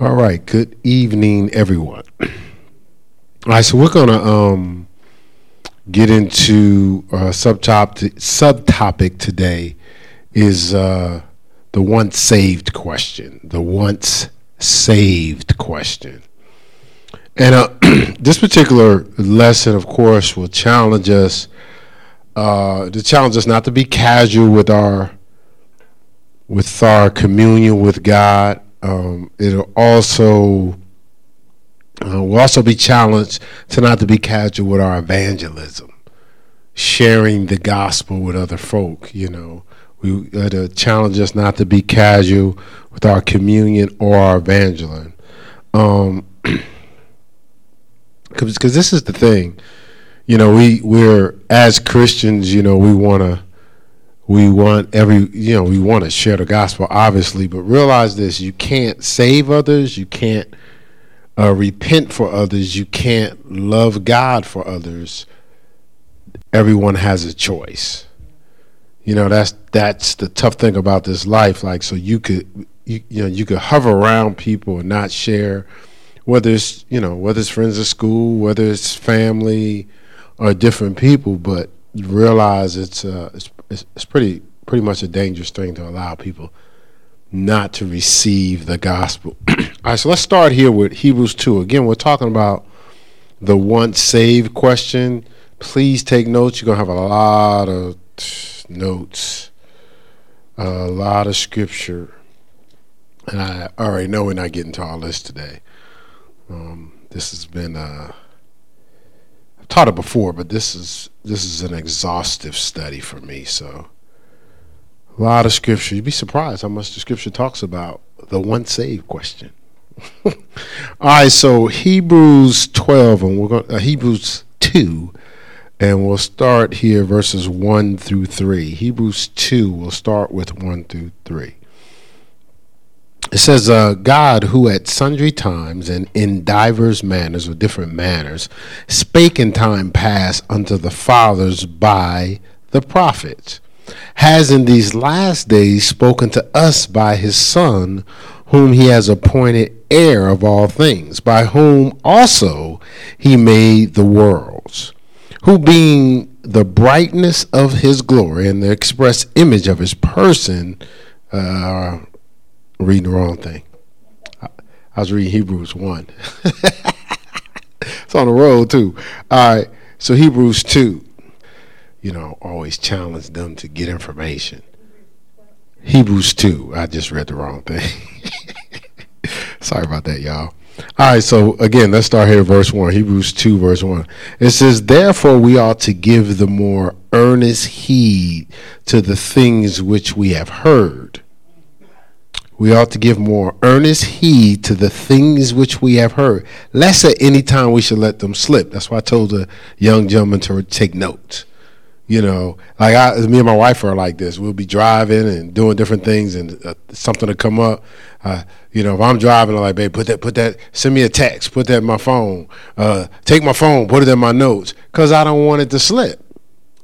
All right. Good evening, everyone. All right. So we're gonna um, get into subtopic. Subtopic today is uh, the once saved question. The once saved question. And uh, this particular lesson, of course, will challenge us. Uh, to challenge us not to be casual with our with our communion with God um, it'll also uh, we'll also be challenged to not to be casual with our evangelism, sharing the gospel with other folk. You know, we uh, challenge us not to be casual with our communion or our evangelism. Um, because this is the thing, you know, we we're as Christians, you know, we want to we want every you know we want to share the gospel obviously but realize this you can't save others you can't uh, repent for others you can't love god for others. Everyone has a choice. You know that's that's the tough thing about this life like so you could you, you know you could hover around people and not share whether it's you know whether it's friends at school whether it's family or different people but realize it's uh, it's it's, it's pretty pretty much a dangerous thing to allow people not to receive the gospel. All right, so let's start here with Hebrews 2. Again, we're talking about the once saved question. Please take notes. You're going to have a lot of notes, a lot of scripture. And I already know we're not getting to all this today. Um, this has been, uh, I've taught it before, but this is this is an exhaustive study for me. So, a lot of scripture. You'd be surprised how much the scripture talks about the once saved question. All right, so Hebrews 12, and we're going uh, Hebrews 2, and we'll start here verses 1 through 3. Hebrews 2, we'll start with 1 through 3. It says, uh, God, who at sundry times and in divers manners or different manners spake in time past unto the fathers by the prophets, has in these last days spoken to us by his Son, whom he has appointed heir of all things, by whom also he made the worlds, who being the brightness of his glory and the express image of his person, uh, reading the wrong thing. I, I was reading Hebrews 1. it's on the road, too. All right. So, Hebrews 2, you know, always challenge them to get information. Hebrews 2. I just read the wrong thing. Sorry about that, y'all. All right, so again, let's start here, verse 1. Hebrews 2, verse 1. It says, Therefore, we ought to give the more earnest heed to the things which we have heard we ought to give more earnest heed to the things which we have heard, lest at any time we should let them slip. That's why I told the young gentleman to take notes. You know, like I, me and my wife are like this. We'll be driving and doing different things, and uh, something to come up. Uh, you know, if I'm driving, I'm like, babe, put that, put that, send me a text, put that in my phone. Uh, take my phone, put it in my notes, because I don't want it to slip.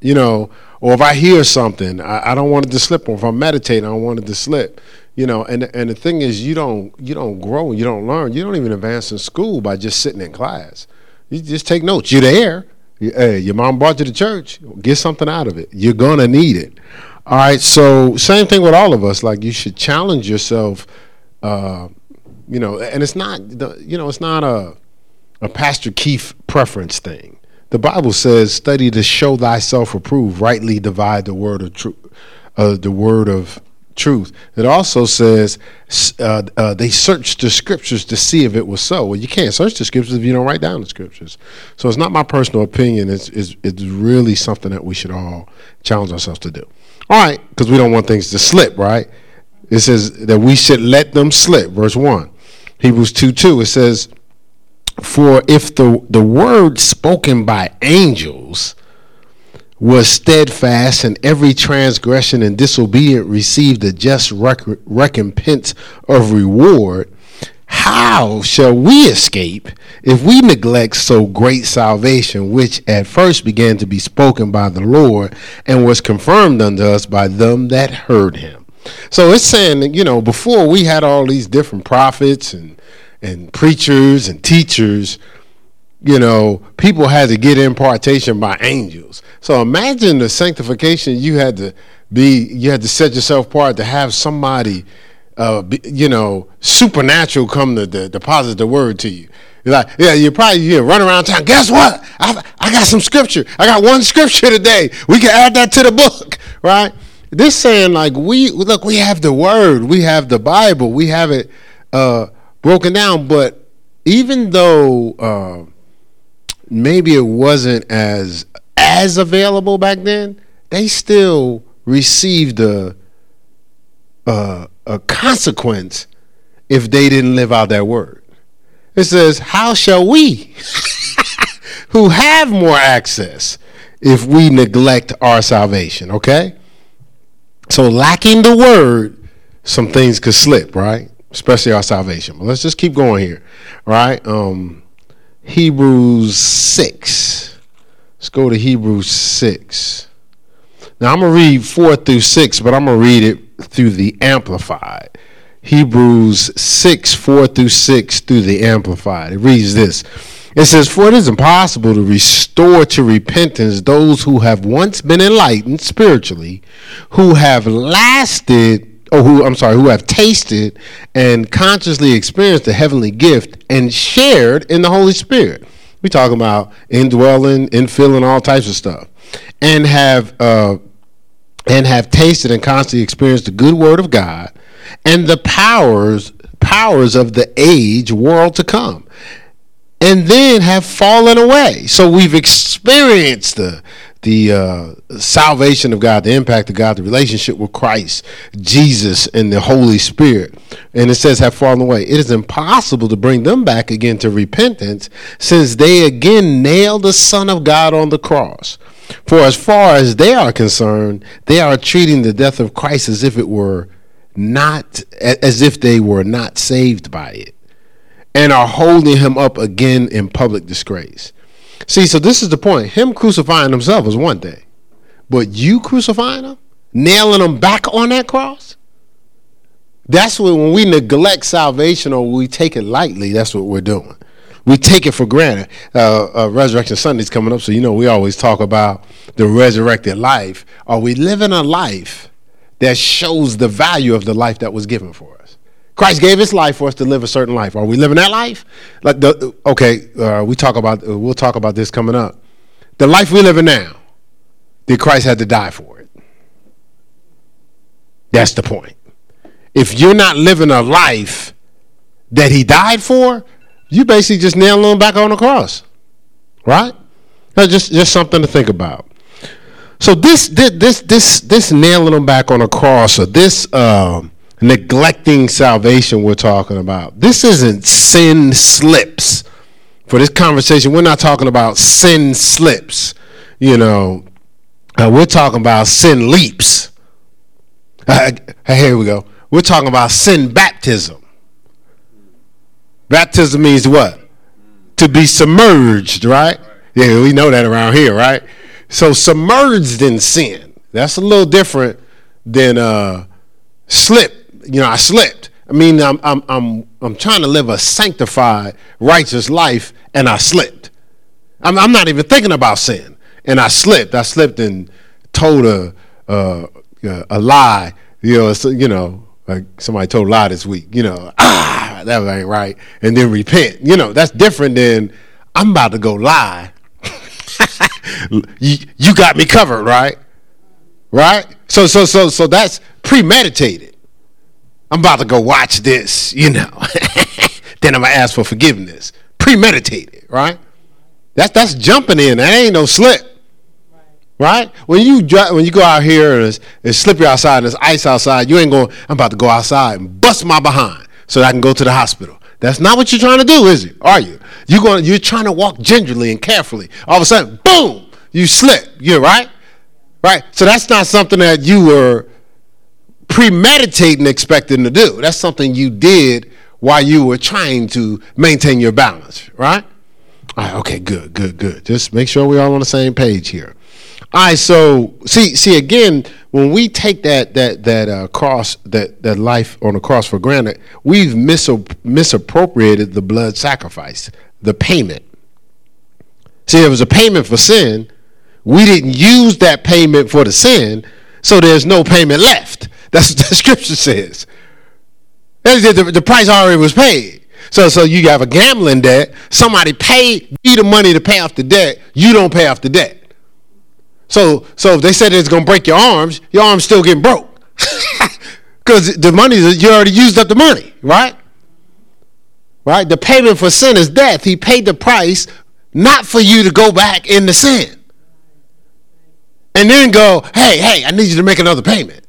You know, or if I hear something, I, I don't want it to slip. Or if I'm meditating, I don't want it to slip you know and and the thing is you don't you don't grow you don't learn. You don't even advance in school by just sitting in class. You just take notes. You're there. Hey your mom brought you to church. Get something out of it. You're gonna need it. All right so same thing with all of us. Like you should challenge yourself uh, you know and it's not the you know it's not a a pastor keith preference thing. The bible says study to show thyself approved. Rightly divide the word of truth uh, the word of truth. It also says uh, uh, they searched the scriptures to see if it was so. Well, you can't search the scriptures if you don't write down the scriptures. So it's not my personal opinion. It's, it's, it's really something that we should all challenge ourselves to do. All right, because we don't want things to slip, right? It says that we should let them slip. Verse 1. Hebrews 2 2, it says, For if the, the word spoken by angels was steadfast, and every transgression and disobedient received a just rec- recompense of reward. How shall we escape if we neglect so great salvation, which at first began to be spoken by the Lord and was confirmed unto us by them that heard him? So it's saying that, you know, before we had all these different prophets and and preachers and teachers, you know, people had to get impartation by angels. So imagine the sanctification you had to be, you had to set yourself apart to have somebody, uh, be, you know, supernatural come to, to deposit the word to you. You're like, yeah, you probably you run around town. Guess what? I, I got some scripture. I got one scripture today. We can add that to the book, right? This saying like we look, we have the word, we have the Bible, we have it uh, broken down. But even though uh, maybe it wasn't as as available back then, they still received a a, a consequence if they didn't live out that word. It says, "How shall we, who have more access, if we neglect our salvation?" Okay. So lacking the word, some things could slip, right? Especially our salvation. But let's just keep going here, right? Um, Hebrews 6. Let's go to Hebrews 6. Now I'm going to read 4 through 6, but I'm going to read it through the Amplified. Hebrews 6, 4 through 6 through the Amplified. It reads this. It says, For it is impossible to restore to repentance those who have once been enlightened spiritually, who have lasted, or who, I'm sorry, who have tasted and consciously experienced the heavenly gift and shared in the Holy Spirit. We talking about indwelling, infilling, all types of stuff. And have, uh, and have tasted and constantly experienced the good word of God and the powers powers of the age world to come and then have fallen away. So we've experienced the the uh, salvation of God, the impact of God, the relationship with Christ, Jesus, and the Holy Spirit. And it says have fallen away. It is impossible to bring them back again to repentance since they again nailed the Son of God on the cross. For as far as they are concerned, they are treating the death of Christ as if it were not, as if they were not saved by it and are holding him up again in public disgrace. See, so this is the point. Him crucifying himself is one thing, but you crucifying him, nailing him back on that cross, that's when, when we neglect salvation or we take it lightly, that's what we're doing. We take it for granted. Uh, uh, Resurrection Sunday's coming up, so you know we always talk about the resurrected life. Are we living a life that shows the value of the life that was given for us? Christ gave his life for us to live a certain life. Are we living that life? Like the okay, uh, we talk about uh, we'll talk about this coming up. The life we live in now, did Christ had to die for it? That's the point. If you're not living a life that he died for, you basically just nail him back on the cross, right? That's just just something to think about. So this this this this this nailing him back on the cross, or this. Um, neglecting salvation we're talking about. This isn't sin slips. For this conversation, we're not talking about sin slips. You know, uh, we're talking about sin leaps. Uh, here we go. We're talking about sin baptism. Baptism means what? To be submerged, right? Yeah, we know that around here, right? So submerged in sin. That's a little different than uh, slip you know, I slipped. I mean, I'm, I'm, I'm, I'm trying to live a sanctified, righteous life, and I slipped. I'm, I'm not even thinking about sin, and I slipped. I slipped and told a, uh, a lie. You know, you know, like somebody told a lie this week. You know, ah, that ain't right, and then repent. You know, that's different than I'm about to go lie. you, you got me covered, right? Right? So, so, so, so that's premeditated. I'm about to go watch this, you know. then I'm gonna ask for forgiveness. Premeditated, right? That's that's jumping in. That ain't no slip. Right? When you when you go out here and it's, it's slippery outside and there's ice outside, you ain't going, I'm about to go outside and bust my behind so that I can go to the hospital. That's not what you're trying to do, is it? Are you? You're going you're trying to walk gingerly and carefully. All of a sudden, boom, you slip. You're right? Right? So that's not something that you were premeditating expecting to do. That's something you did while you were trying to maintain your balance, right? All right, okay, good, good, good. Just make sure we're all on the same page here. All right, so see, see again, when we take that that that uh, cross, that that life on the cross for granted, we've mis- misappropriated the blood sacrifice, the payment. See, it was a payment for sin. We didn't use that payment for the sin, so there's no payment left. That's what the scripture says. The, the price already was paid. So, so you have a gambling debt. Somebody paid you the money to pay off the debt. You don't pay off the debt. So, so if they said it's gonna break your arms, your arm's still getting broke because the money you already used up the money, right? Right. The payment for sin is death. He paid the price not for you to go back into sin and then go, hey, hey, I need you to make another payment.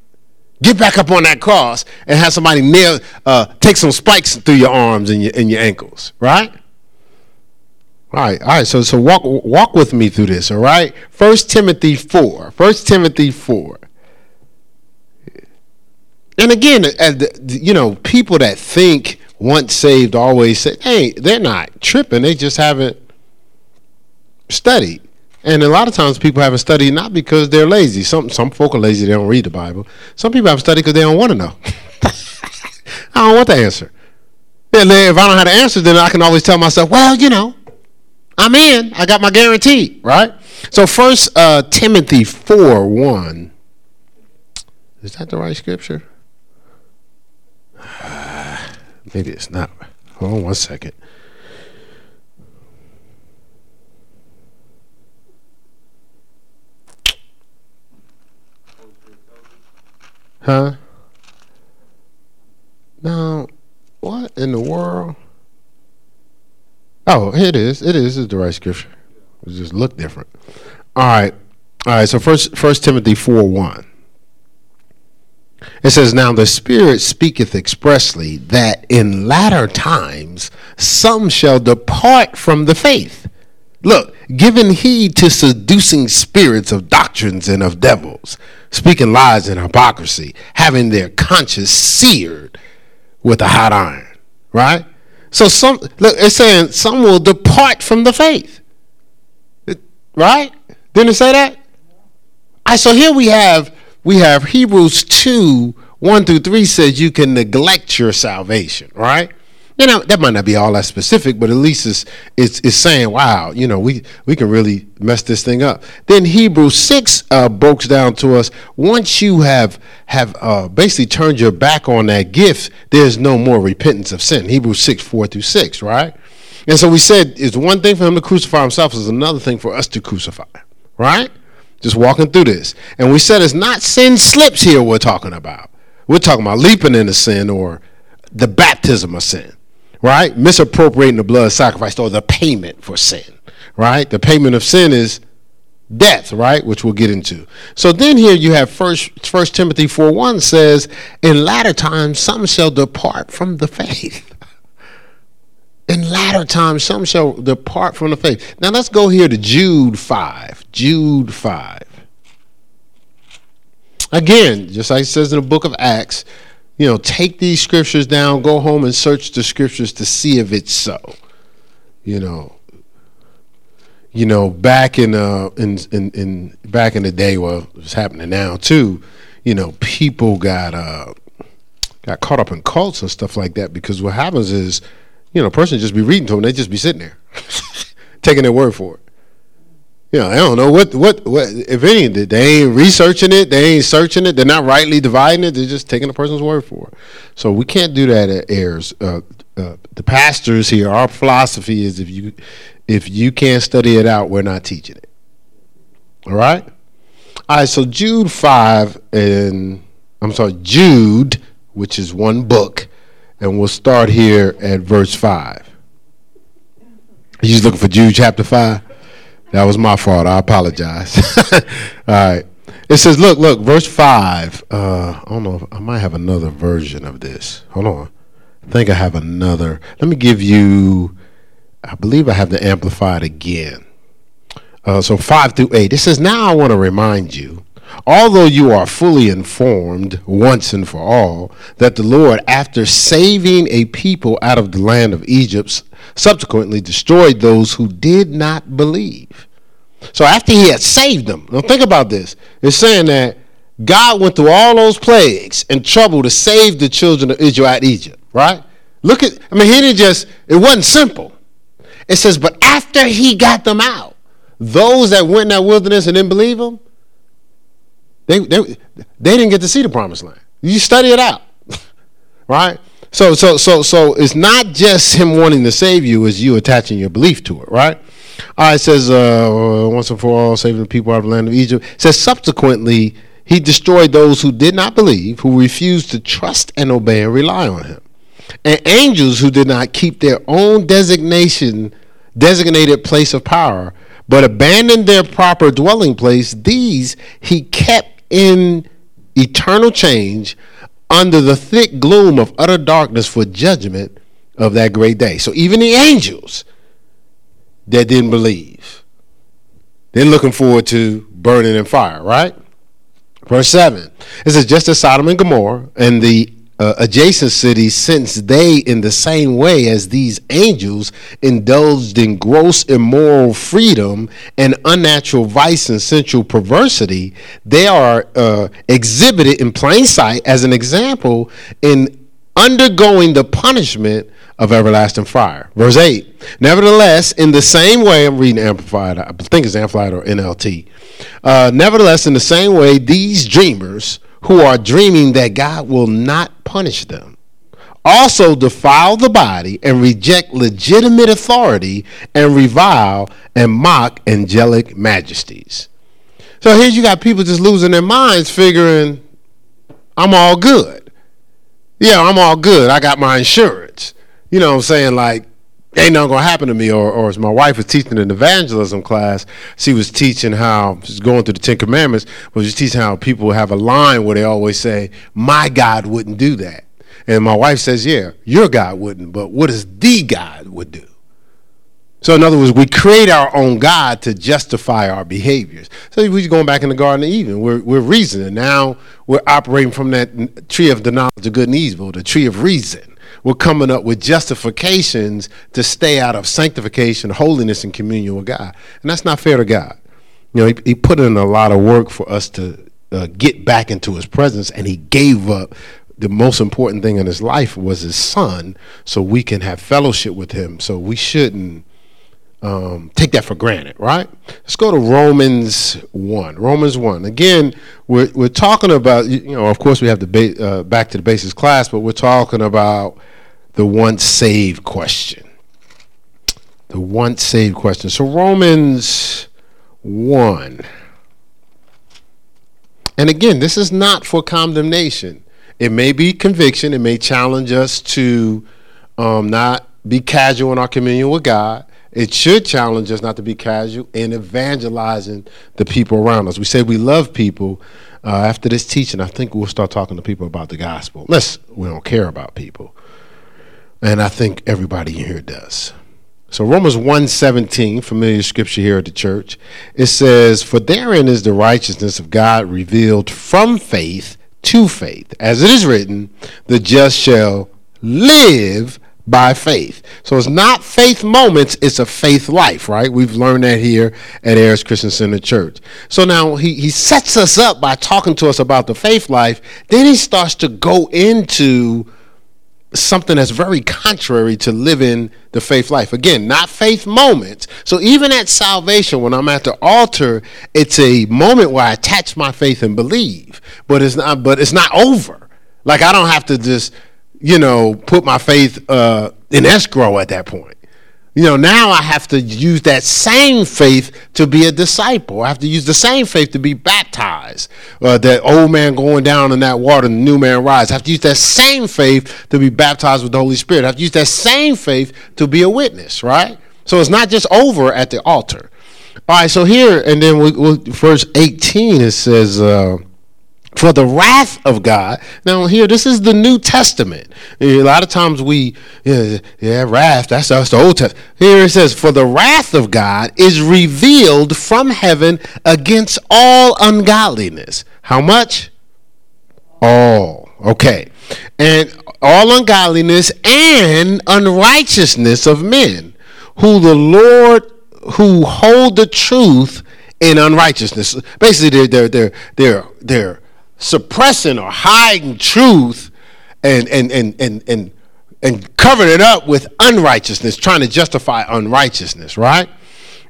Get back up on that cross and have somebody nail, uh, take some spikes through your arms and your, and your ankles, right? All right, all right. So so walk walk with me through this. All right. First Timothy four. First Timothy four. And again, as the, you know, people that think once saved always say, hey, they're not tripping. They just haven't studied. And a lot of times people haven't studied not because they're lazy. Some some folk are lazy, they don't read the Bible. Some people haven't studied because they don't want to know. I don't want the answer. If I don't have the answer, then I can always tell myself, well, you know, I'm in. I got my guarantee, right? So first uh, Timothy 4 1. Is that the right scripture? maybe it's not. Hold on one second. Huh? Now, what in the world? Oh, it is. It is. It's the right scripture. It just look different. All right. All right. So first, First Timothy four one. It says, "Now the Spirit speaketh expressly that in latter times some shall depart from the faith." Look, giving heed to seducing spirits of doctrines and of devils, speaking lies and hypocrisy, having their conscience seared with a hot iron. Right? So some look, it's saying some will depart from the faith. It, right? Didn't it say that? I so here we have we have Hebrews 2, 1 through 3 says you can neglect your salvation, right? You know, that might not be all that specific, but at least it's, it's, it's saying, wow, you know, we, we can really mess this thing up. Then Hebrews 6 uh, breaks down to us once you have, have uh, basically turned your back on that gift, there's no more repentance of sin. Hebrews 6, 4 through 6, right? And so we said it's one thing for him to crucify himself, it's another thing for us to crucify, right? Just walking through this. And we said it's not sin slips here we're talking about. We're talking about leaping into sin or the baptism of sin right? Misappropriating the blood sacrifice or the payment for sin, right? The payment of sin is death, right? Which we'll get into. So then here you have first First Timothy 4 1 says, In latter times some shall depart from the faith. In latter times some shall depart from the faith. Now let's go here to Jude 5. Jude 5. Again, just like it says in the book of Acts, you know, take these scriptures down, go home and search the scriptures to see if it's so. You know, you know, back in uh in in, in back in the day, well, it's happening now too. You know, people got uh got caught up in cults and stuff like that because what happens is, you know, a person just be reading to them, they just be sitting there, taking their word for it. You know, I don't know what what what if any they ain't researching it, they ain't searching it, they're not rightly dividing it, they're just taking a person's word for it. So we can't do that at Ayers. Uh, uh, the pastors here, our philosophy is if you if you can't study it out, we're not teaching it. All right? All right, so Jude 5 and I'm sorry, Jude, which is one book, and we'll start here at verse 5. He's looking for Jude chapter 5? That was my fault. I apologize. All right. It says, look, look, verse 5. Uh, I don't know. I might have another version of this. Hold on. I think I have another. Let me give you, I believe I have to amplify it again. Uh, so 5 through 8. It says, Now I want to remind you, although you are fully informed once and for all, that the Lord, after saving a people out of the land of Egypt, subsequently destroyed those who did not believe. So after he had saved them, now think about this. It's saying that God went through all those plagues and trouble to save the children of Israel at Egypt, right? Look at, I mean, he didn't just, it wasn't simple. It says, but after he got them out, those that went in that wilderness and didn't believe him, they, they, they didn't get to see the promised land. You study it out, right? So, so, so, so it's not just him wanting to save you; it's you attaching your belief to it, right? All right, it says uh, once and for all, saving the people out of the land of Egypt. It says subsequently, he destroyed those who did not believe, who refused to trust and obey and rely on him, and angels who did not keep their own designation, designated place of power, but abandoned their proper dwelling place. These he kept in eternal change under the thick gloom of utter darkness for judgment of that great day. So even the angels that didn't believe, they're looking forward to burning in fire, right? Verse 7. It says, just as Sodom and Gomorrah and the uh, adjacent cities, since they, in the same way as these angels, indulged in gross immoral freedom and unnatural vice and sensual perversity, they are uh, exhibited in plain sight as an example in undergoing the punishment of everlasting fire. Verse 8. Nevertheless, in the same way, I'm reading Amplified, I think it's Amplified or NLT. Uh, nevertheless, in the same way, these dreamers who are dreaming that God will not punish them also defile the body and reject legitimate authority and revile and mock angelic majesties. So here you got people just losing their minds figuring, I'm all good. Yeah, I'm all good. I got my insurance. You know what I'm saying? Like, ain't nothing gonna happen to me. Or, or as my wife was teaching an evangelism class, she was teaching how she's going through the Ten Commandments, but she's teaching how people have a line where they always say, "My God wouldn't do that," and my wife says, "Yeah, your God wouldn't, but what does the God would do?" So in other words, we create our own God to justify our behaviors. So we're going back in the Garden of Eden. We're, we're reasoning. Now we're operating from that tree of the knowledge of good and evil, the tree of reason we're coming up with justifications to stay out of sanctification, holiness, and communion with God. And that's not fair to God. You know, he, he put in a lot of work for us to uh, get back into his presence, and he gave up the most important thing in his life was his son, so we can have fellowship with him. So we shouldn't um, take that for granted, right? Let's go to Romans 1. Romans 1. Again, we're, we're talking about, you know, of course, we have the ba- uh, back to the basics class, but we're talking about the once saved question. The once saved question. So, Romans 1. And again, this is not for condemnation. It may be conviction. It may challenge us to um, not be casual in our communion with God. It should challenge us not to be casual in evangelizing the people around us. We say we love people. Uh, after this teaching, I think we'll start talking to people about the gospel. Unless we don't care about people. And I think everybody here does. So Romans 1:17, familiar scripture here at the church, it says, "For therein is the righteousness of God revealed from faith to faith, as it is written, the just shall live by faith. So it's not faith moments, it's a faith life, right? We've learned that here at Ayers Christian Center Church. So now he, he sets us up by talking to us about the faith life. Then he starts to go into something that's very contrary to living the faith life. Again, not faith moments. So even at salvation, when I'm at the altar, it's a moment where I attach my faith and believe. But it's not but it's not over. Like I don't have to just you know, put my faith uh, in escrow at that point. You know, now I have to use that same faith to be a disciple. I have to use the same faith to be baptized. Uh, that old man going down in that water and the new man rise. I have to use that same faith to be baptized with the Holy Spirit. I have to use that same faith to be a witness, right? So it's not just over at the altar. All right, so here, and then we, we, verse 18, it says, uh, for the wrath of God. Now, here, this is the New Testament. A lot of times we, yeah, yeah wrath, that's, that's the Old Testament. Here it says, For the wrath of God is revealed from heaven against all ungodliness. How much? All. Okay. And all ungodliness and unrighteousness of men, who the Lord, who hold the truth in unrighteousness. Basically, they're they're they're they're, they're suppressing or hiding truth and and and and and and covering it up with unrighteousness, trying to justify unrighteousness, right?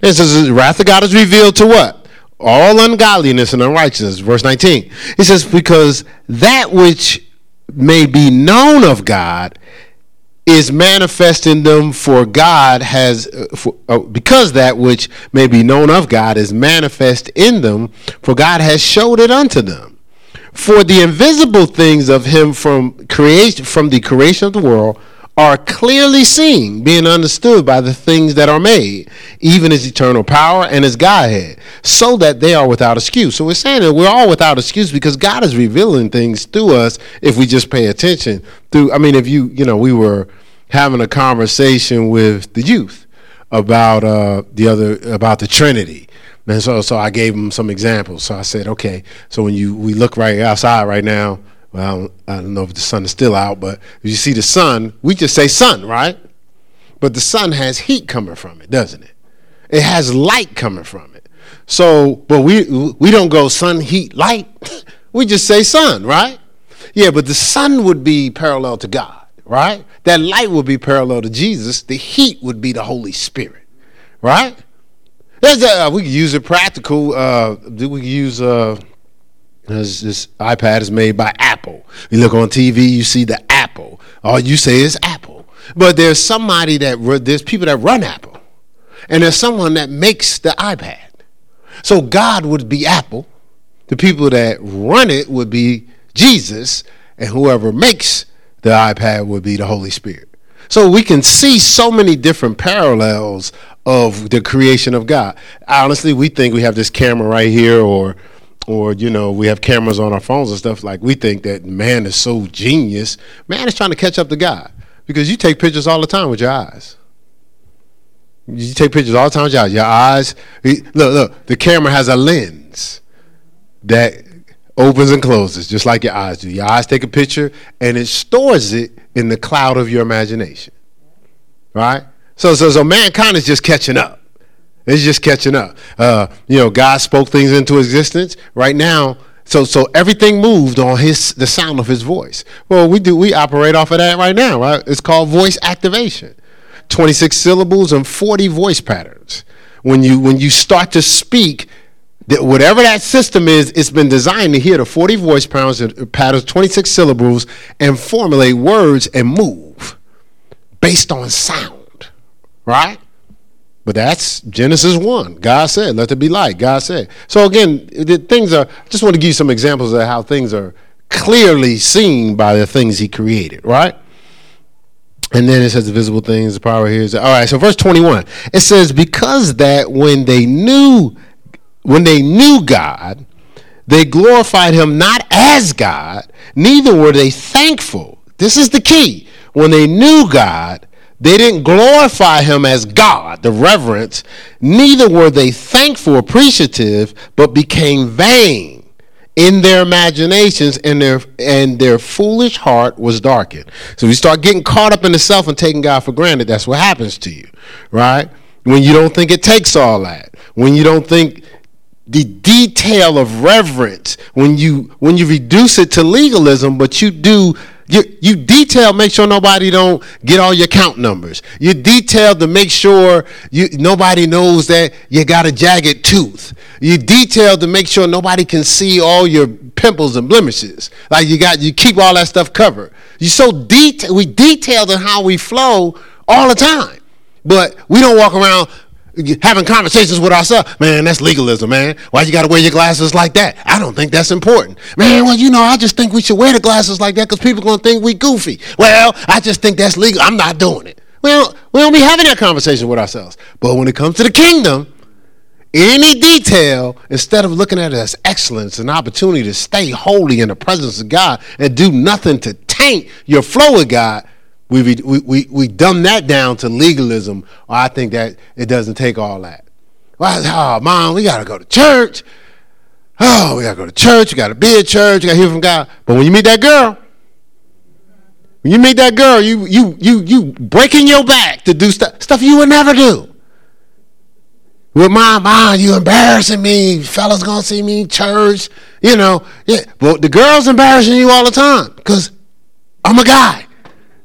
It says the wrath of God is revealed to what? All ungodliness and unrighteousness. Verse 19. He says, because that which may be known of God is manifest in them for God has for, uh, because that which may be known of God is manifest in them for God has showed it unto them for the invisible things of him from creation from the creation of the world are clearly seen, being understood by the things that are made, even his eternal power and his Godhead, so that they are without excuse. So we're saying that we're all without excuse because God is revealing things to us if we just pay attention. Through, I mean, if you, you know, we were having a conversation with the youth about uh, the other about the Trinity. And so, so I gave him some examples. So I said, okay, so when you we look right outside right now, well, I don't, I don't know if the sun is still out, but if you see the sun, we just say sun, right? But the sun has heat coming from it, doesn't it? It has light coming from it. So, but we we don't go sun, heat, light. we just say sun, right? Yeah, but the sun would be parallel to God, right? That light would be parallel to Jesus. The heat would be the Holy Spirit, right? There's a, uh, we use it practical. Uh, we could use uh, this, this iPad is made by Apple. You look on TV, you see the Apple. All you say is Apple. But there's somebody that there's people that run Apple, and there's someone that makes the iPad. So God would be Apple. The people that run it would be Jesus, and whoever makes the iPad would be the Holy Spirit. So we can see so many different parallels of the creation of God. Honestly, we think we have this camera right here, or or you know we have cameras on our phones and stuff. Like we think that man is so genius. Man is trying to catch up to god. Because you take pictures all the time with your eyes. You take pictures all the time with your eyes. Your eyes look look the camera has a lens that opens and closes just like your eyes do. Your eyes take a picture and it stores it in the cloud of your imagination. Right so so so mankind is just catching up it's just catching up. Uh, you know, God spoke things into existence. Right now, so so everything moved on his the sound of his voice. Well, we do we operate off of that right now, right? It's called voice activation. 26 syllables and 40 voice patterns. When you when you start to speak, that whatever that system is, it's been designed to hear the 40 voice patterns, patterns, 26 syllables, and formulate words and move based on sound. Right? But that's Genesis 1. God said, let there be light. God said. So again, the things are, I just want to give you some examples of how things are clearly seen by the things he created, right? And then it says the visible things, the power here is all right. So verse 21, it says, because that when they knew, when they knew God, they glorified him not as God, neither were they thankful. This is the key. When they knew God, they didn't glorify him as God, the reverence, neither were they thankful, appreciative, but became vain in their imaginations and their and their foolish heart was darkened. So you start getting caught up in the self and taking God for granted, that's what happens to you. Right? When you don't think it takes all that. When you don't think the detail of reverence when you when you reduce it to legalism but you do you, you detail make sure nobody don't get all your count numbers. You detail to make sure you nobody knows that you got a jagged tooth. You detail to make sure nobody can see all your pimples and blemishes. Like you got you keep all that stuff covered. You so detail we detail in how we flow all the time. But we don't walk around having conversations with ourselves. Man, that's legalism, man. Why you got to wear your glasses like that? I don't think that's important. Man, well, you know, I just think we should wear the glasses like that because people going to think we goofy. Well, I just think that's legal. I'm not doing it. Well, we don't be having that conversation with ourselves. But when it comes to the kingdom, any detail, instead of looking at it as excellence, an opportunity to stay holy in the presence of God and do nothing to taint your flow with God, we, we, we, we dumb that down to legalism. Or I think that it doesn't take all that. Well, oh, mom, we got to go to church. Oh, we got to go to church. We got to be at church. We got to hear from God. But when you meet that girl, when you meet that girl, you you you you breaking your back to do stuff stuff you would never do. With my mom, you embarrassing me. Fellas gonna see me in church. You know, yeah. But the girls embarrassing you all the time because I'm a guy.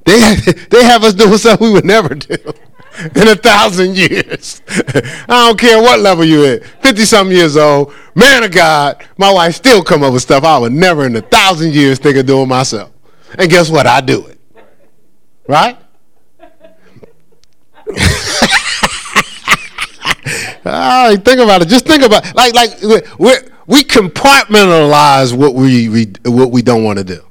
They they have us doing stuff we would never do in a thousand years. I don't care what level you're at. Fifty something years old, man of God. My wife still come up with stuff I would never in a thousand years think of doing myself. And guess what? I do it. Right? Right, think about it. Just think about it. like like we we compartmentalize what we, we what we don't want to do.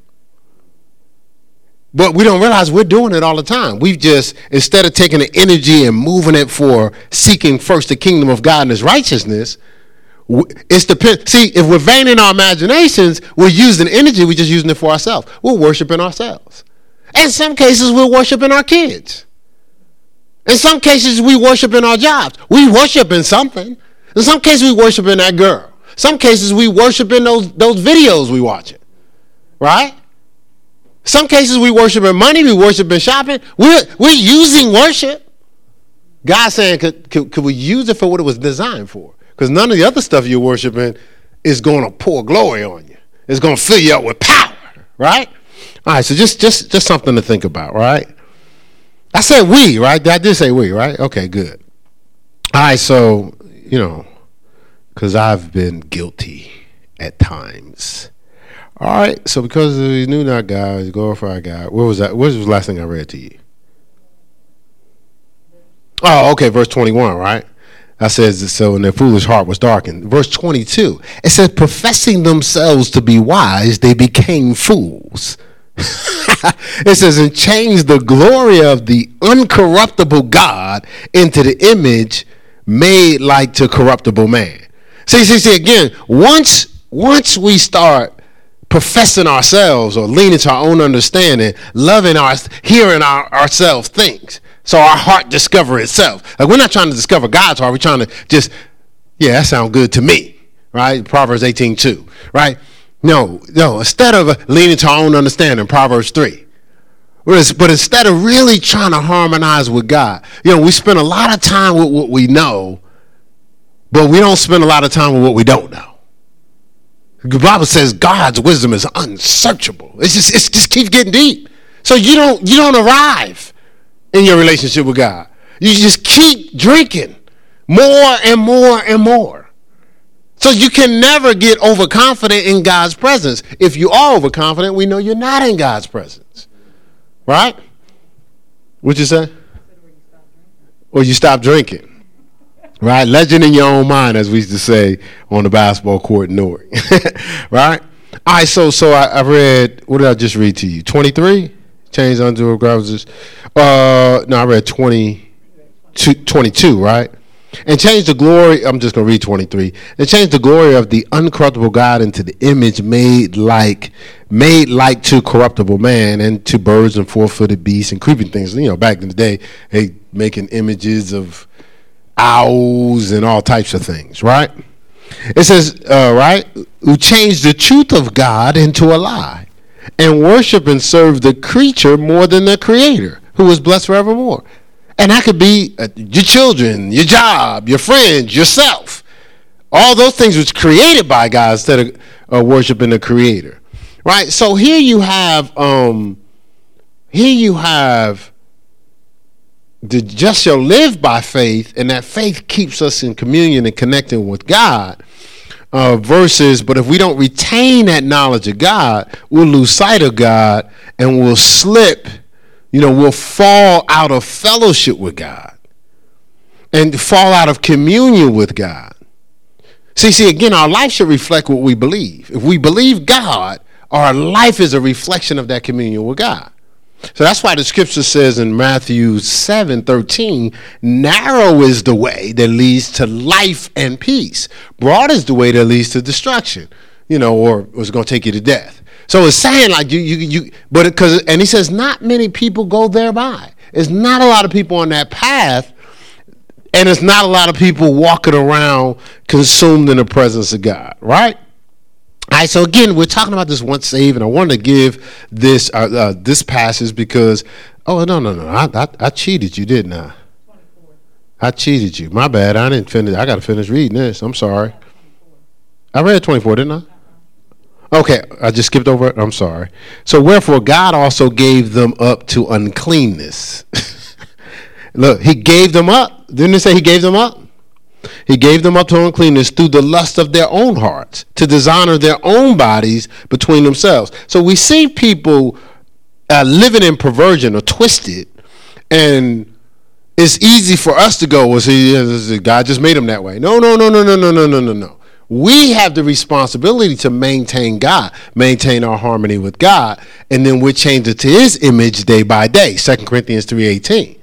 But we don't realize we're doing it all the time. We've just instead of taking the energy and moving it for seeking first the kingdom of God and His righteousness, it's the see if we're vain in our imaginations, we're using energy. We're just using it for ourselves. We're worshiping ourselves. In some cases, we're worshiping our kids. In some cases, we worship in our jobs. We worship in something. In some cases, we worship in that girl. Some cases, we worship in those, those videos we watch it. Right? Some cases, we worship in money. We worship in shopping. We're, we're using worship. God saying, could, could, could we use it for what it was designed for? Because none of the other stuff you're worshiping is going to pour glory on you. It's going to fill you up with power. Right? All right, so just, just, just something to think about, right? I said we, right? I did say we, right? Okay, good. All right, so, you know, because I've been guilty at times. All right, so because we knew not God, we glorified God. What was that? What was the last thing I read to you? Oh, okay, verse 21, right? I says so, and their foolish heart was darkened. Verse 22, it says, professing themselves to be wise, they became fools it says, and changed the glory of the uncorruptible God into the image made like to corruptible man. See, see, see, again, once once we start professing ourselves or leaning to our own understanding, loving our hearing our, ourselves things. So our heart discover itself. Like we're not trying to discover God's heart, we're trying to just, yeah, that sounds good to me. Right? Proverbs 18 2. Right? No, no. Instead of leaning to our own understanding, Proverbs 3. But instead of really trying to harmonize with God, you know, we spend a lot of time with what we know, but we don't spend a lot of time with what we don't know. The Bible says God's wisdom is unsearchable. It's just it just keeps getting deep. So you don't you don't arrive in your relationship with God. You just keep drinking more and more and more. So you can never get overconfident in God's presence. If you are overconfident, we know you're not in God's presence. Right? What'd you say? Or you stop drinking. Right? Legend in your own mind, as we used to say on the basketball court in Newark. right? All right, so so I, I, read, what did I just read to you? 23? Change under. Uh, no, I read 20, 22, right? and change the glory. I'm just to read 23. And change the glory of the uncorruptible God into the image made like made like to corruptible man and to birds and four-footed beasts and creeping things. You know, back in the day, they making images of owls and all types of things, right? It says, uh, right, who changed the truth of God into a lie and worship and serve the creature more than the creator who is blessed forevermore. And that could be uh, your children, your job, your friends, yourself. All those things was created by God instead of uh, worshiping the Creator, right? So here you have, um, here you have the just shall live by faith, and that faith keeps us in communion and connecting with God. Uh, versus, but if we don't retain that knowledge of God, we'll lose sight of God and we'll slip you know, we'll fall out of fellowship with God and fall out of communion with God. See, see, again, our life should reflect what we believe. If we believe God, our life is a reflection of that communion with God. So that's why the scripture says in Matthew 7 13, narrow is the way that leads to life and peace. Broad is the way that leads to destruction, you know, or is going to take you to death. So it's saying like you you you but because and he says not many people go thereby. It's not a lot of people on that path, and it's not a lot of people walking around consumed in the presence of God, right? All right, so again, we're talking about this once saved, and I wanted to give this uh, uh, this passage because oh no no no I, I, I cheated you didn't I? I cheated you. My bad. I didn't finish. I got to finish reading this. I'm sorry. I read 24, didn't I? Okay, I just skipped over it. I'm sorry. So, wherefore, God also gave them up to uncleanness. Look, He gave them up. Didn't it say He gave them up? He gave them up to uncleanness through the lust of their own hearts, to dishonor their own bodies between themselves. So, we see people uh, living in perversion or twisted, and it's easy for us to go, well, see, God just made them that way. No, no, no, no, no, no, no, no, no, no. We have the responsibility to maintain God, maintain our harmony with God, and then we change it to His image day by day. Second Corinthians three eighteen.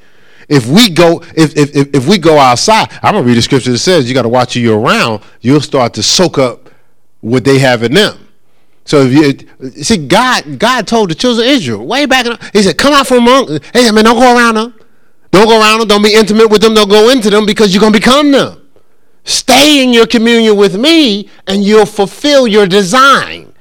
If we go, if, if if we go outside, I'm gonna read a scripture that says you got to watch you're around. You'll start to soak up what they have in them. So if you see, God, God told the children of Israel way back. In, he said, "Come out from among." Hey, man, don't go around them. Don't go around them. Don't be intimate with them. Don't go into them because you're gonna become them. Stay in your communion with me, and you'll fulfill your design,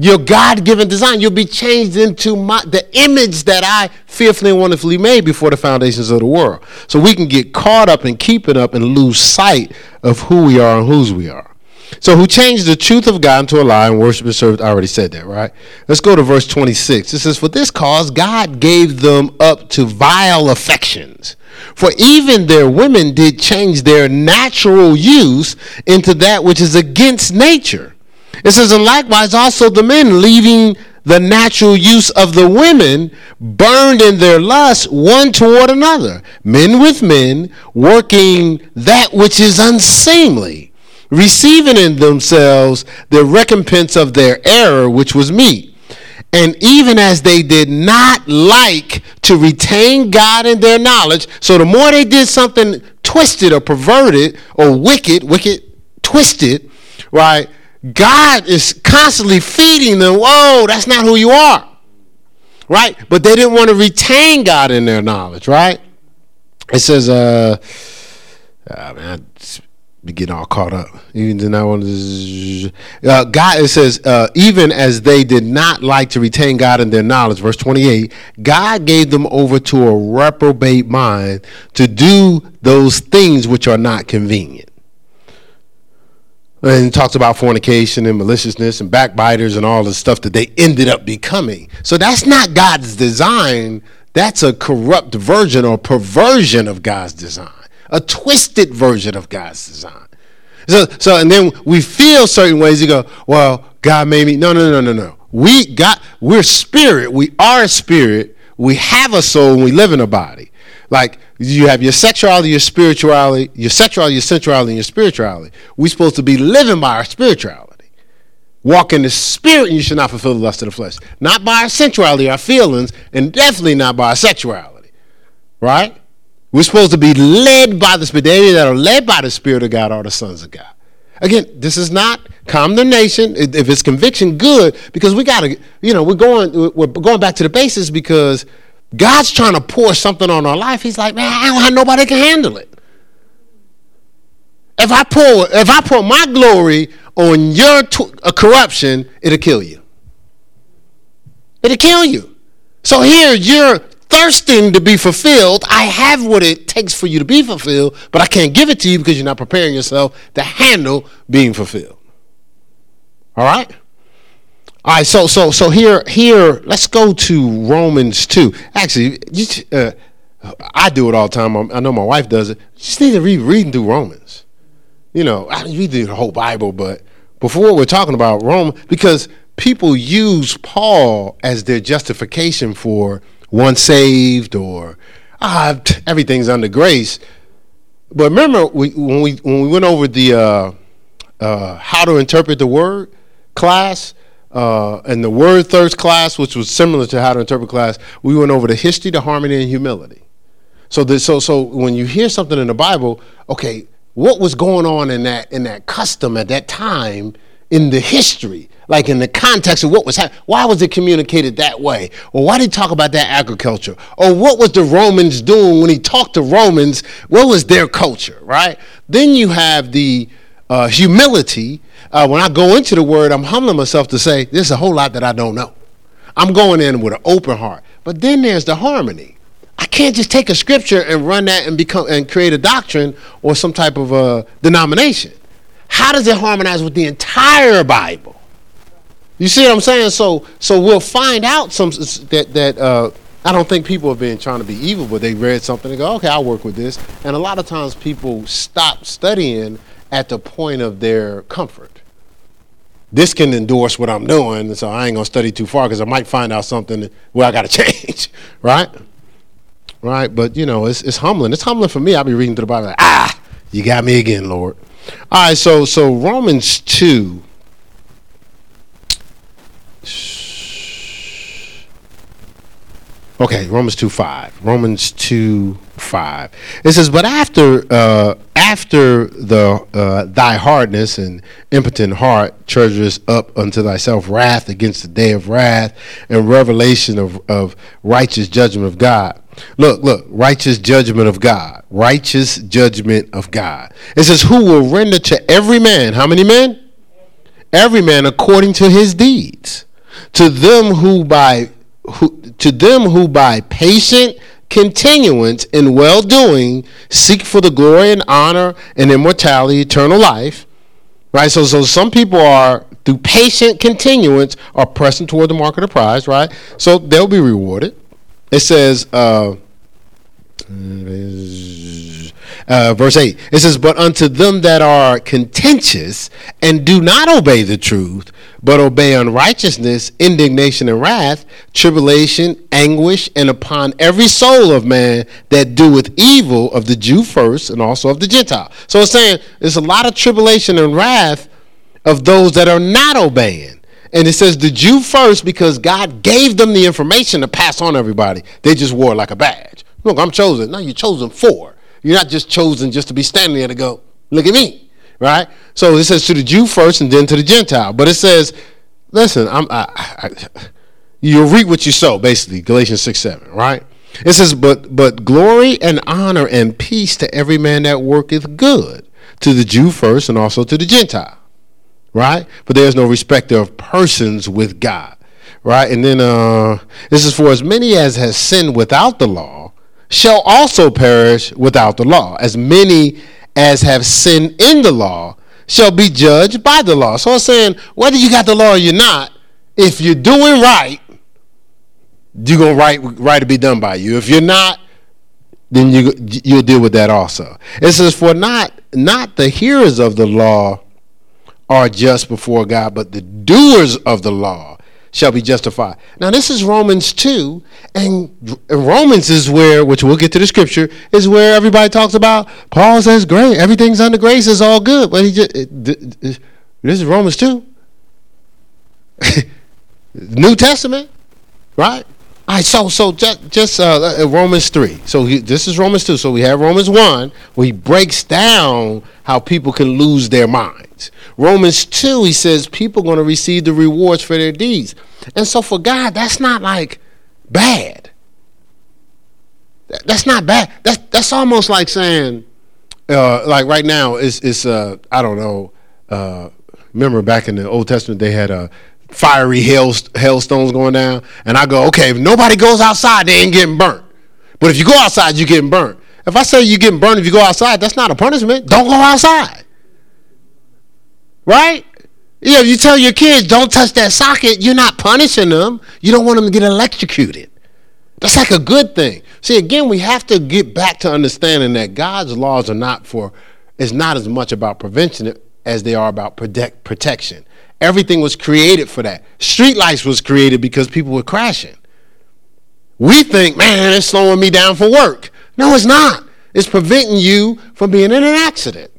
your God-given design. You'll be changed into my, the image that I fearfully and wonderfully made before the foundations of the world. So we can get caught up and keep it up and lose sight of who we are and whose we are. So who changed the truth of God into a lie and worship and serve? I already said that, right? Let's go to verse 26. It says, For this cause God gave them up to vile affections. For even their women did change their natural use into that which is against nature. It says, And likewise also the men, leaving the natural use of the women, burned in their lust one toward another, men with men, working that which is unseemly receiving in themselves the recompense of their error, which was meet. And even as they did not like to retain God in their knowledge, so the more they did something twisted or perverted or wicked, wicked, twisted, right? God is constantly feeding them, whoa, that's not who you are. Right? But they didn't want to retain God in their knowledge, right? It says, uh, uh man, be getting all caught up. Even did not want to. Uh, God, it says, uh, even as they did not like to retain God in their knowledge, verse 28, God gave them over to a reprobate mind to do those things which are not convenient. And talks about fornication and maliciousness and backbiters and all the stuff that they ended up becoming. So that's not God's design. That's a corrupt version or perversion of God's design a twisted version of God's design. So, so, and then we feel certain ways. You go, well, God made me. No, no, no, no, no. We got, we're spirit. We are spirit. We have a soul and we live in a body. Like you have your sexuality, your spirituality, your sexuality, your sensuality, and your spirituality. We're supposed to be living by our spirituality. Walk in the spirit, and you should not fulfill the lust of the flesh. Not by our sensuality, our feelings, and definitely not by our sexuality. Right? We're supposed to be led by the Spirit. They that are led by the Spirit of God are the sons of God. Again, this is not condemnation. If it's conviction, good, because we got to, you know, we're going, we're going back to the basis because God's trying to pour something on our life. He's like, man, I don't have nobody can handle it. If I pour, if I pour my glory on your t- uh, corruption, it'll kill you. It'll kill you. So here you're thirsting to be fulfilled. I have what it takes for you to be fulfilled, but I can't give it to you because you're not preparing yourself to handle being fulfilled. All right? All right, so so so here here let's go to Romans 2. Actually, uh, I do it all the time. I know my wife does it. Just need to read reading through Romans. You know, I read the whole Bible, but before we're talking about Rome, because people use Paul as their justification for once saved or ah, everything's under grace. But remember we, when we when we went over the uh, uh, how to interpret the word class uh, and the word thirst class, which was similar to how to interpret class, we went over the history, the harmony, and humility. So this, so so when you hear something in the Bible, okay, what was going on in that in that custom at that time in the history? like in the context of what was happening. Why was it communicated that way? Or why did he talk about that agriculture? Or what was the Romans doing when he talked to Romans? What was their culture, right? Then you have the uh, humility. Uh, when I go into the word, I'm humbling myself to say, there's a whole lot that I don't know. I'm going in with an open heart. But then there's the harmony. I can't just take a scripture and run that and become and create a doctrine or some type of a denomination. How does it harmonize with the entire Bible? You see what I'm saying? So so we'll find out some that that uh, I don't think people have been trying to be evil, but they read something and go, okay, I'll work with this. And a lot of times people stop studying at the point of their comfort. This can endorse what I'm doing, so I ain't gonna study too far because I might find out something where I gotta change, right? Right, but you know, it's it's humbling. It's humbling for me. I'll be reading through the Bible like, ah, you got me again, Lord. All right, so so Romans two Okay, Romans 2 5. Romans 2 5. It says, But after uh, after the uh, thy hardness and impotent heart treasures up unto thyself wrath against the day of wrath and revelation of, of righteous judgment of God. Look, look, righteous judgment of God. Righteous judgment of God. It says, Who will render to every man, how many men? Every man according to his deeds. To them who by who, to them who by patient continuance in well doing seek for the glory and honor and immortality, eternal life. Right? So, so some people are through patient continuance are pressing toward the mark of the prize, right? So they'll be rewarded. It says, uh, uh, verse 8, it says, But unto them that are contentious and do not obey the truth, but obey unrighteousness, indignation and wrath, tribulation, anguish, and upon every soul of man that doeth evil of the Jew first and also of the Gentile. So it's saying there's a lot of tribulation and wrath of those that are not obeying. And it says the Jew first because God gave them the information to pass on everybody. They just wore it like a badge. Look, I'm chosen. Now you're chosen for. You're not just chosen just to be standing there to go, look at me right? So it says to the Jew first and then to the Gentile. But it says, listen, I'm, I, I, you'll reap what you sow, basically, Galatians 6 7, right? It says, but, but glory and honor and peace to every man that worketh good, to the Jew first and also to the Gentile, right? But there's no respect of persons with God, right? And then uh, this is for as many as has sinned without the law shall also perish without the law. As many as have sinned in the law shall be judged by the law. So I'm saying, whether you got the law or you're not, if you're doing right, you're gonna right right to be done by you. If you're not, then you you'll deal with that also. It says, for not not the hearers of the law are just before God, but the doers of the law shall be justified. Now, this is Romans 2, and Romans is where, which we'll get to the scripture, is where everybody talks about. Paul says, great, everything's under grace, is all good. But he just, this is Romans 2. New Testament, right? Right, so so just, just uh, uh Romans three. So he, this is Romans two. So we have Romans one, where he breaks down how people can lose their minds. Romans 2, he says people are going to receive the rewards for their deeds. And so for God, that's not like bad. That's not bad. That's that's almost like saying, uh, like right now, it's it's uh, I don't know. Uh, remember back in the Old Testament, they had a uh, fiery hail hailstones going down, and I go, okay, if nobody goes outside, they ain't getting burnt. But if you go outside, you're getting burnt. If I say you're getting burnt if you go outside, that's not a punishment. Don't go outside. Right? Yeah, you tell your kids don't touch that socket, you're not punishing them. You don't want them to get electrocuted. That's like a good thing. See, again, we have to get back to understanding that God's laws are not for, it's not as much about prevention as they are about protect, protection. Everything was created for that. Street lights was created because people were crashing. We think, man, it's slowing me down for work. No, it's not. It's preventing you from being in an accident.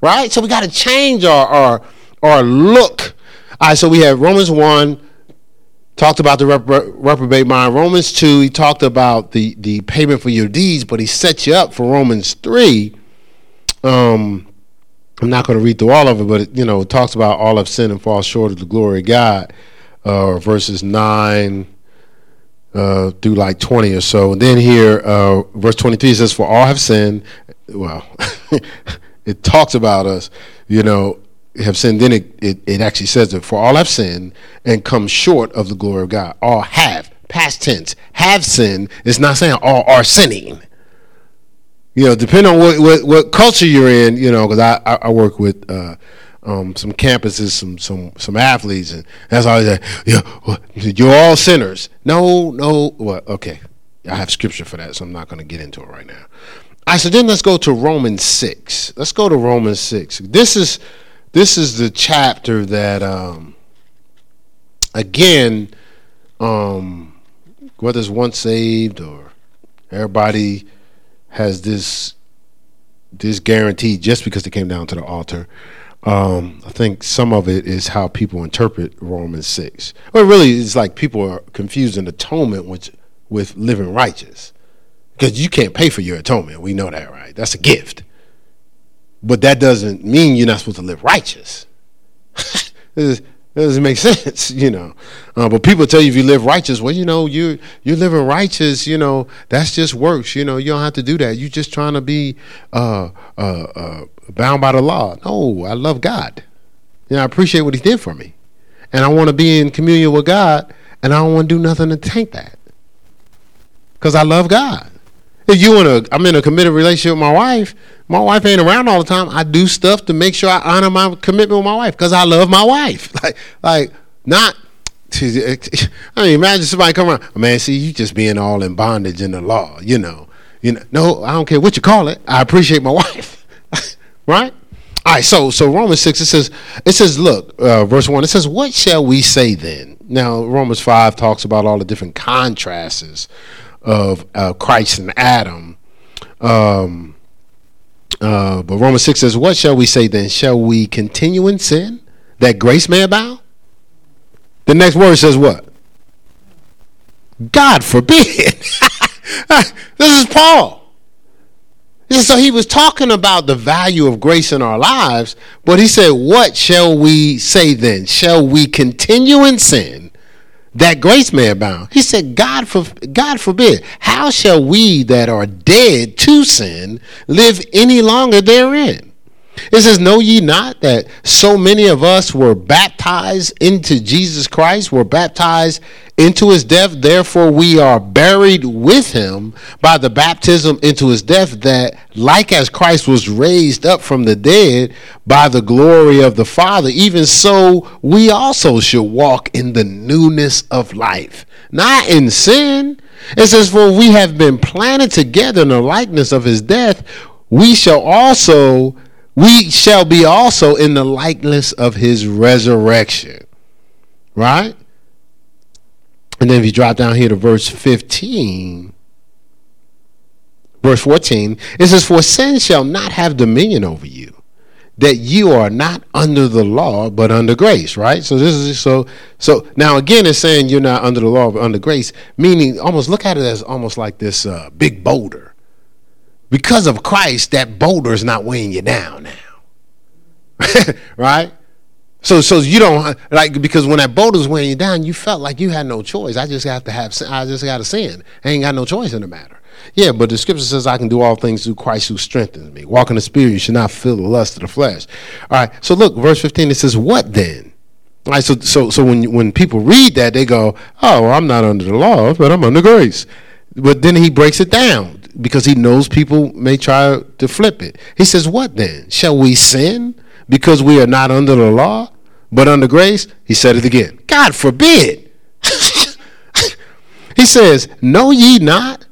Right? So we got to change our, our, our look. All right, so we have Romans 1, talked about the reprobate mind. Romans 2, he talked about the, the payment for your deeds, but he set you up for Romans 3. Um, I'm not going to read through all of it, but it, you know, it talks about all of sin and fall short of the glory of God, uh, verses 9 uh, through like 20 or so. And then here, uh, verse 23 says, For all have sinned. Well, it talks about us, you know, have sinned. Then it, it, it actually says that for all have sinned and come short of the glory of God. All have, past tense, have sinned. It's not saying all are sinning. You know, depending on what, what, what culture you're in, you know, because I, I, I, work with uh, um, some campuses, some some some athletes, and that's all they say. Yeah, you're all sinners. No, no. Well, okay, I have scripture for that, so I'm not going to get into it right now. I said, then let's go to Romans six. Let's go to Romans six. This is this is the chapter that, um, again, um, whether it's once saved or everybody has this this guarantee just because they came down to the altar. Um, I think some of it is how people interpret Romans six. Well, really, it's like people are confusing atonement with with living righteous because you can't pay for your atonement. We know that, right? That's a gift, but that doesn't mean you're not supposed to live righteous. it doesn't make sense, you know. Uh, but people tell you if you live righteous, well, you know, you you're living righteous. You know, that's just works. You know, you don't have to do that. You're just trying to be uh, uh, uh bound by the law. No, I love God. You know, I appreciate what He did for me, and I want to be in communion with God, and I don't want to do nothing to taint that, because I love God. If you in a, I'm in a committed relationship with my wife. My wife ain't around all the time. I do stuff to make sure I honor my commitment with my wife because I love my wife. Like, like not. I mean, imagine somebody come around. Man, see, you just being all in bondage in the law. You know, you know. No, I don't care what you call it. I appreciate my wife. right? All right, so so Romans six it says it says look uh, verse one it says what shall we say then? Now Romans five talks about all the different contrasts of uh, Christ and Adam. Um, uh, but Romans six says what shall we say then? Shall we continue in sin that grace may abound? The next word says what? God forbid. this is Paul. So he was talking about the value of grace in our lives, but he said, What shall we say then? Shall we continue in sin that grace may abound? He said, God, for, God forbid. How shall we that are dead to sin live any longer therein? It says, Know ye not that so many of us were baptized into Jesus Christ, were baptized into his death? Therefore, we are buried with him by the baptism into his death, that like as Christ was raised up from the dead by the glory of the Father, even so we also should walk in the newness of life, not in sin. It says, For we have been planted together in the likeness of his death, we shall also we shall be also in the likeness of his resurrection. Right? And then if you drop down here to verse 15, verse 14, it says, For sin shall not have dominion over you, that you are not under the law, but under grace, right? So this is so so now again it's saying you're not under the law, but under grace, meaning almost look at it as almost like this uh, big boulder because of Christ, that boulder is not weighing you down now. right? So, so you don't like because when that boulder boulder's weighing you down, you felt like you had no choice. I just have to have, I just got to sin. I ain't got no choice in the matter. Yeah, but the scripture says I can do all things through Christ who strengthens me. Walk in the spirit, you should not feel the lust of the flesh. All right. So look, verse 15, it says, What then? All right, so so so when when people read that, they go, Oh, well, I'm not under the law, but I'm under grace. But then he breaks it down because he knows people may try to flip it. He says, What then? Shall we sin because we are not under the law, but under grace? He said it again. God forbid. he says, Know ye not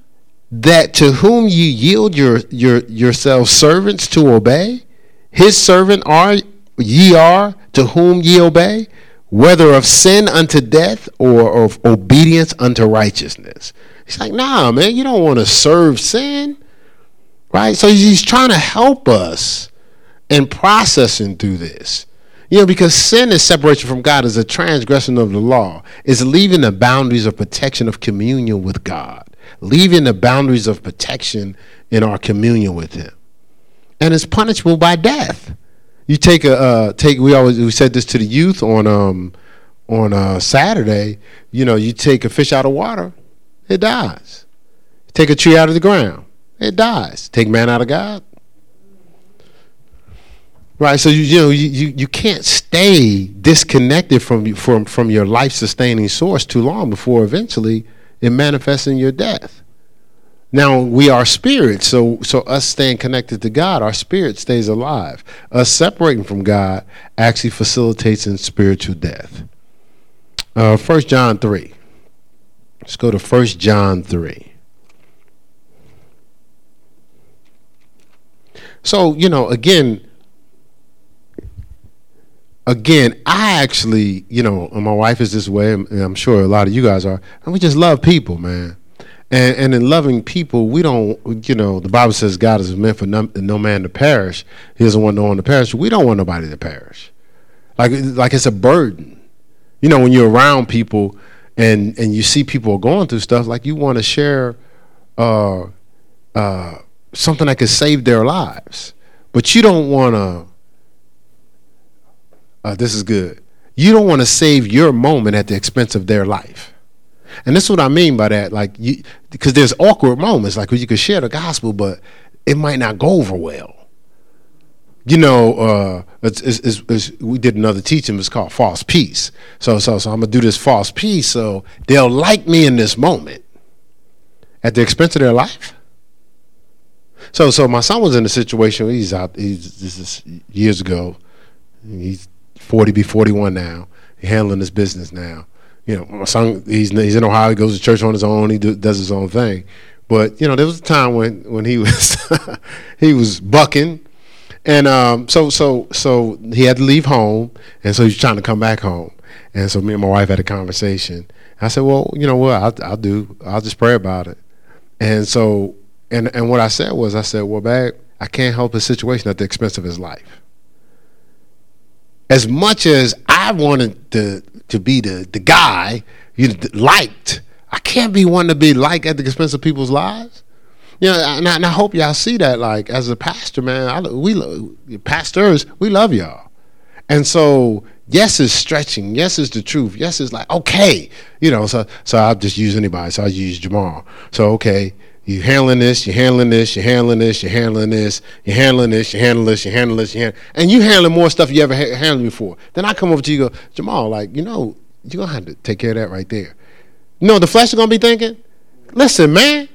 that to whom ye yield your, your yourselves servants to obey, his servant are ye are to whom ye obey, whether of sin unto death or of obedience unto righteousness. He's like, nah, man, you don't want to serve sin. Right? So he's trying to help us in processing through this. You know, because sin is separation from God, is a transgression of the law, is leaving the boundaries of protection of communion with God, leaving the boundaries of protection in our communion with Him. And it's punishable by death. You take a uh, take. We always we said this to the youth on um on uh, Saturday. You know, you take a fish out of water, it dies. Take a tree out of the ground, it dies. Take man out of God. Right, so you, you know you, you, you can't stay disconnected from from from your life sustaining source too long before eventually it manifests in your death. Now we are spirits, so so us staying connected to God, our spirit stays alive. Us separating from God actually facilitates in spiritual death. Uh, 1 John 3. Let's go to 1 John 3. So, you know, again, again, I actually, you know, my wife is this way, and I'm sure a lot of you guys are, and we just love people, man. And, and in loving people, we don't, you know, the Bible says God is meant for no, no man to perish. He doesn't want no one to perish. We don't want nobody to perish. Like, like it's a burden. You know, when you're around people and and you see people going through stuff, like you want to share uh, uh, something that could save their lives, but you don't want to. Uh, this is good. You don't want to save your moment at the expense of their life. And this is what I mean by that. Like, you, because there's awkward moments, like where you could share the gospel, but it might not go over well. You know, uh, it's, it's, it's, we did another teaching. It's called false peace. So, so, so I'm gonna do this false peace, so they'll like me in this moment, at the expense of their life. So, so my son was in a situation. He's out. He's this is years ago. He's 40, be 41 now. Handling his business now you know, my son, he's he's in Ohio. He goes to church on his own. He do, does his own thing. But you know, there was a time when when he was he was bucking, and um, so so so he had to leave home, and so he's trying to come back home. And so me and my wife had a conversation. I said, well, you know what? I'll, I'll do. I'll just pray about it. And so, and and what I said was, I said, well, babe, I can't help his situation at the expense of his life. As much as I wanted to to be the the guy you liked. I can't be one to be liked at the expense of people's lives. You know, and I, and I hope y'all see that. Like as a pastor, man, I, we pastors, we love y'all, and so yes is stretching. Yes is the truth. Yes is like okay, you know. So so I'll just use anybody. So I use Jamal. So okay, you handling this, you're handling this, you're handling this, you're handling this, you're handling this, you're handling this, you're handling this, you're handling, and you handling more stuff you ever ha- handled before. Then I come over to you, go Jamal, like you know, you're gonna have to take care of that right there. You know, the flesh is gonna be thinking, listen, man,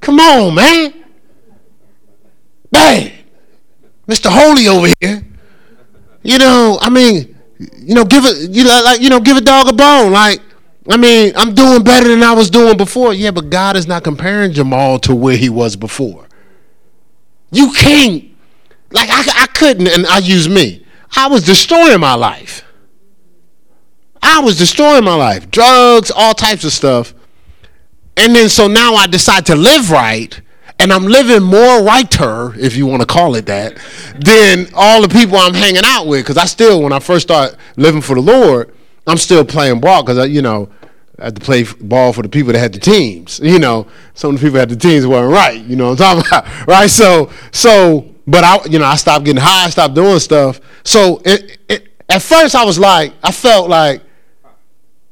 come on, man, bang, Mr. Holy over here. You know, I mean, you know, give it, you know, like you know, give a dog a bone, like I mean, I'm doing better than I was doing before. Yeah, but God is not comparing Jamal to where he was before. You can't. Like, I, I couldn't, and I use me. I was destroying my life. I was destroying my life. Drugs, all types of stuff. And then so now I decide to live right, and I'm living more righter, if you want to call it that, than all the people I'm hanging out with. Because I still, when I first start living for the Lord, I'm still playing ball because you know I had to play ball for the people that had the teams. You know, some of the people that had the teams weren't right. You know what I'm talking about, right? So, so, but I, you know, I stopped getting high, I stopped doing stuff. So, it, it, at first, I was like, I felt like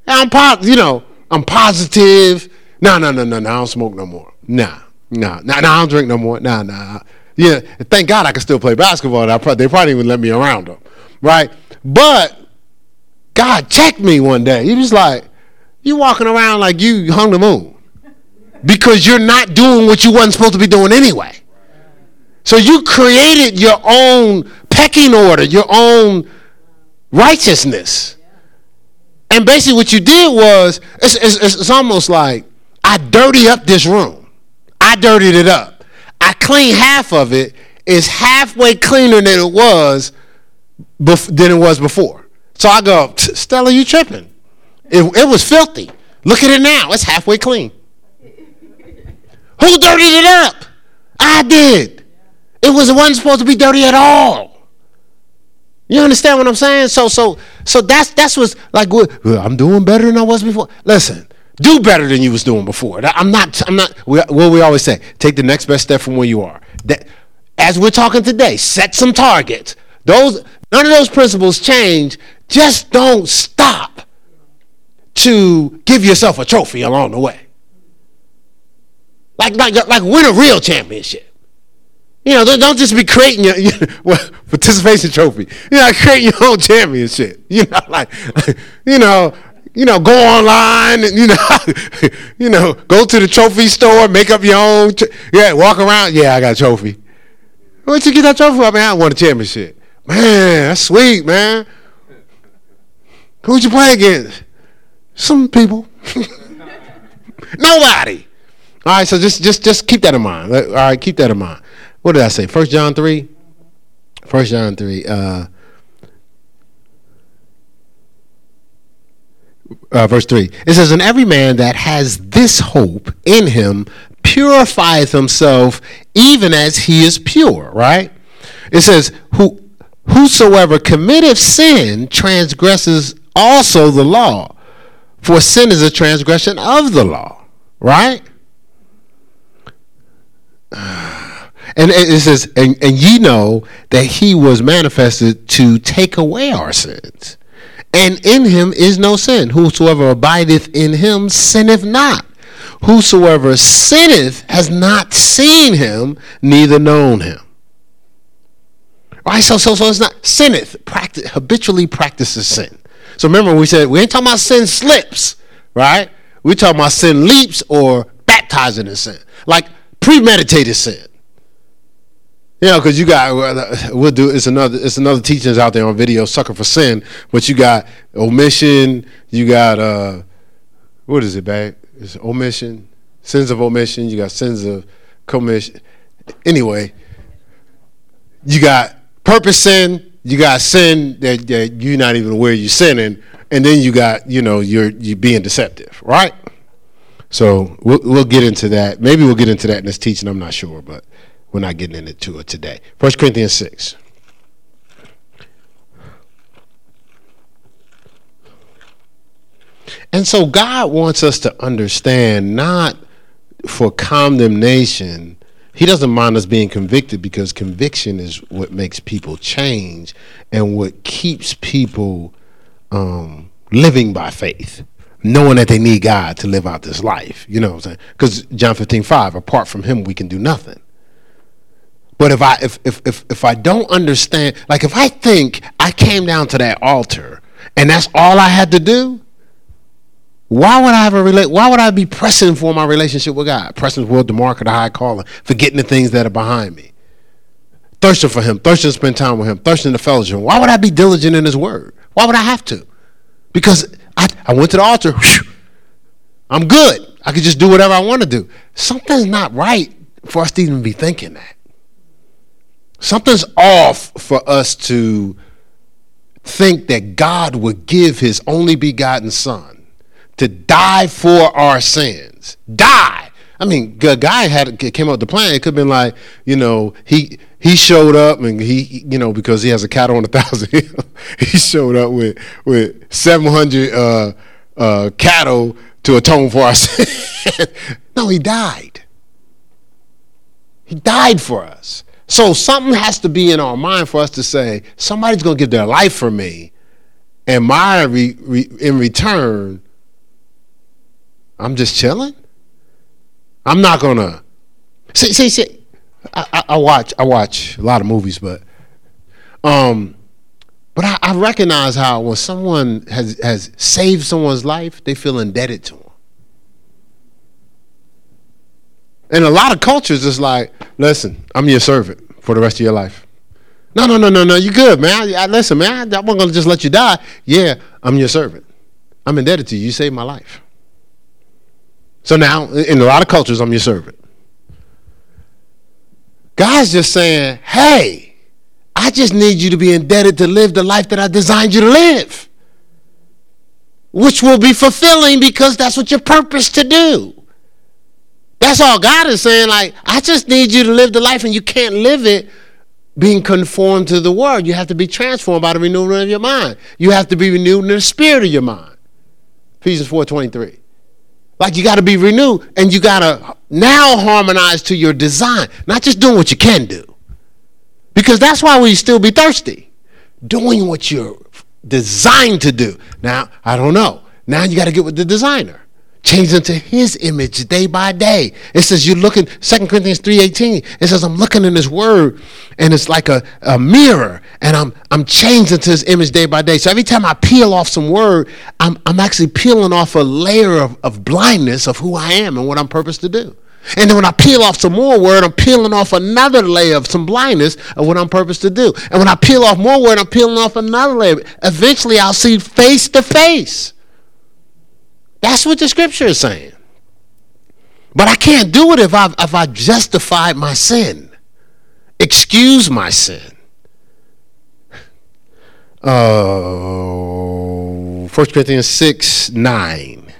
I'm positive. You know, I'm positive. No, no, no, no, no. I don't smoke no more. Nah, nah, nah, nah. I don't drink no more. Nah, nah. Yeah, thank God I can still play basketball. I probably, they probably would let me around them, right? But God checked me one day. He was like, you walking around like you hung the moon because you're not doing what you wasn't supposed to be doing anyway. So you created your own pecking order, your own righteousness. And basically, what you did was it's, it's, it's, almost like I dirty up this room. I dirtied it up. I clean half of it. It's halfway cleaner than it was bef- than it was before. So I go, Stella, you tripping? It, it was filthy. Look at it now. It's halfway clean. Who dirtied it up? I did. It was wasn't supposed to be dirty at all. You understand what I'm saying? So so so that's that's what's like. I'm doing better than I was before. Listen, do better than you was doing before. I'm not. I'm not. What we always say: take the next best step from where you are. That, as we're talking today, set some targets. Those none of those principles change just don't stop to give yourself a trophy along the way. Like, like, like win a real championship. You know, don't, just be creating your, your well, participation trophy. You know, create your own championship. You know, like, you know, you know, go online and you know, you know, go to the trophy store, make up your own. yeah, walk around. Yeah, I got a trophy. Where'd you get that trophy? I mean, I won a championship. Man, that's sweet, man. Who'd you play against? Some people. Nobody. All right, so just just just keep that in mind. All right, keep that in mind. What did I say? First John three. First John three. Uh, uh, verse 3. It says, And every man that has this hope in him purifieth himself even as he is pure, right? It says, Who whosoever committeth sin transgresses also the law. For sin is a transgression of the law, right? And it says, and, and ye know that he was manifested to take away our sins and in him is no sin. Whosoever abideth in him sinneth not. Whosoever sinneth has not seen him, neither known him. All right, so so so it's not sinneth, practice, habitually practices sin. So remember, we said we ain't talking about sin slips, right? we talking about sin leaps or baptizing in sin, like premeditated sin. You know, because you got we'll do it's another it's another teachings out there on video, sucker for sin. But you got omission, you got uh, what is it, babe? It's omission, sins of omission. You got sins of commission. Anyway, you got purpose sin. You got sin that, that you're not even aware you're sinning, and then you got you know you're you being deceptive, right? So we'll we'll get into that. Maybe we'll get into that in this teaching. I'm not sure, but. We're not getting into it today. 1 Corinthians 6. And so God wants us to understand not for condemnation. He doesn't mind us being convicted because conviction is what makes people change and what keeps people um, living by faith, knowing that they need God to live out this life. You know what I'm saying? Because John 15, 5, apart from him, we can do nothing. But if I if, if if if I don't understand, like if I think I came down to that altar and that's all I had to do, why would I have a relate? Why would I be pressing for my relationship with God, pressing for the mark of the high calling, forgetting the things that are behind me, thirsting for Him, thirsting to spend time with Him, thirsting to fellowship? Why would I be diligent in His Word? Why would I have to? Because I I went to the altar. Whew, I'm good. I could just do whatever I want to do. Something's not right for us to even be thinking that. Something's off for us to think that God would give his only begotten son to die for our sins. Die. I mean, the guy had came up with the plan. It could have been like, you know, he he showed up and he, you know, because he has a cattle on a thousand he showed up with with seven hundred uh, uh, cattle to atone for our sins. no, he died. He died for us. So something has to be in our mind for us to say, somebody's going to give their life for me, and my re, re, in return, I'm just chilling. I'm not gonna see. See, see. I, I, I watch. I watch a lot of movies, but um, but I, I recognize how when someone has has saved someone's life, they feel indebted to them. In a lot of cultures, it's like, listen, I'm your servant for the rest of your life. No, no, no, no, no. You good, man. I, I, listen, man. I, I wasn't gonna just let you die. Yeah, I'm your servant. I'm indebted to you. You saved my life. So now, in a lot of cultures, I'm your servant. God's just saying, hey, I just need you to be indebted to live the life that I designed you to live, which will be fulfilling because that's what you're purposed to do. That's all God is saying. Like, I just need you to live the life, and you can't live it being conformed to the world. You have to be transformed by the renewing of your mind. You have to be renewed in the spirit of your mind. Ephesians 4:23. Like you got to be renewed, and you got to now harmonize to your design, not just doing what you can do. Because that's why we still be thirsty. Doing what you're designed to do. Now, I don't know. Now you got to get with the designer. Changed into his image day by day. It says you're looking, 2 Corinthians 3.18, it says I'm looking in his word and it's like a, a mirror and I'm I'm changed into his image day by day. So every time I peel off some word, I'm I'm actually peeling off a layer of, of blindness of who I am and what I'm purposed to do. And then when I peel off some more word, I'm peeling off another layer of some blindness of what I'm purposed to do. And when I peel off more word, I'm peeling off another layer. Eventually I'll see face to face. That's what the scripture is saying. But I can't do it if I've, if I justified my sin, excuse my sin. Uh, 1 Corinthians 6 9.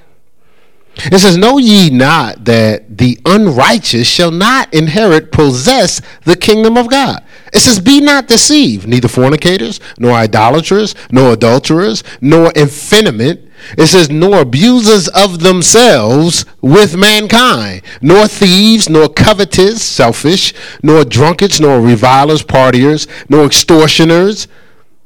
It says, Know ye not that the unrighteous shall not inherit, possess the kingdom of God? It says, Be not deceived, neither fornicators, nor idolaters, nor adulterers, nor effeminate it says, nor abusers of themselves with mankind, nor thieves, nor covetous, selfish, nor drunkards, nor revilers, partiers, nor extortioners.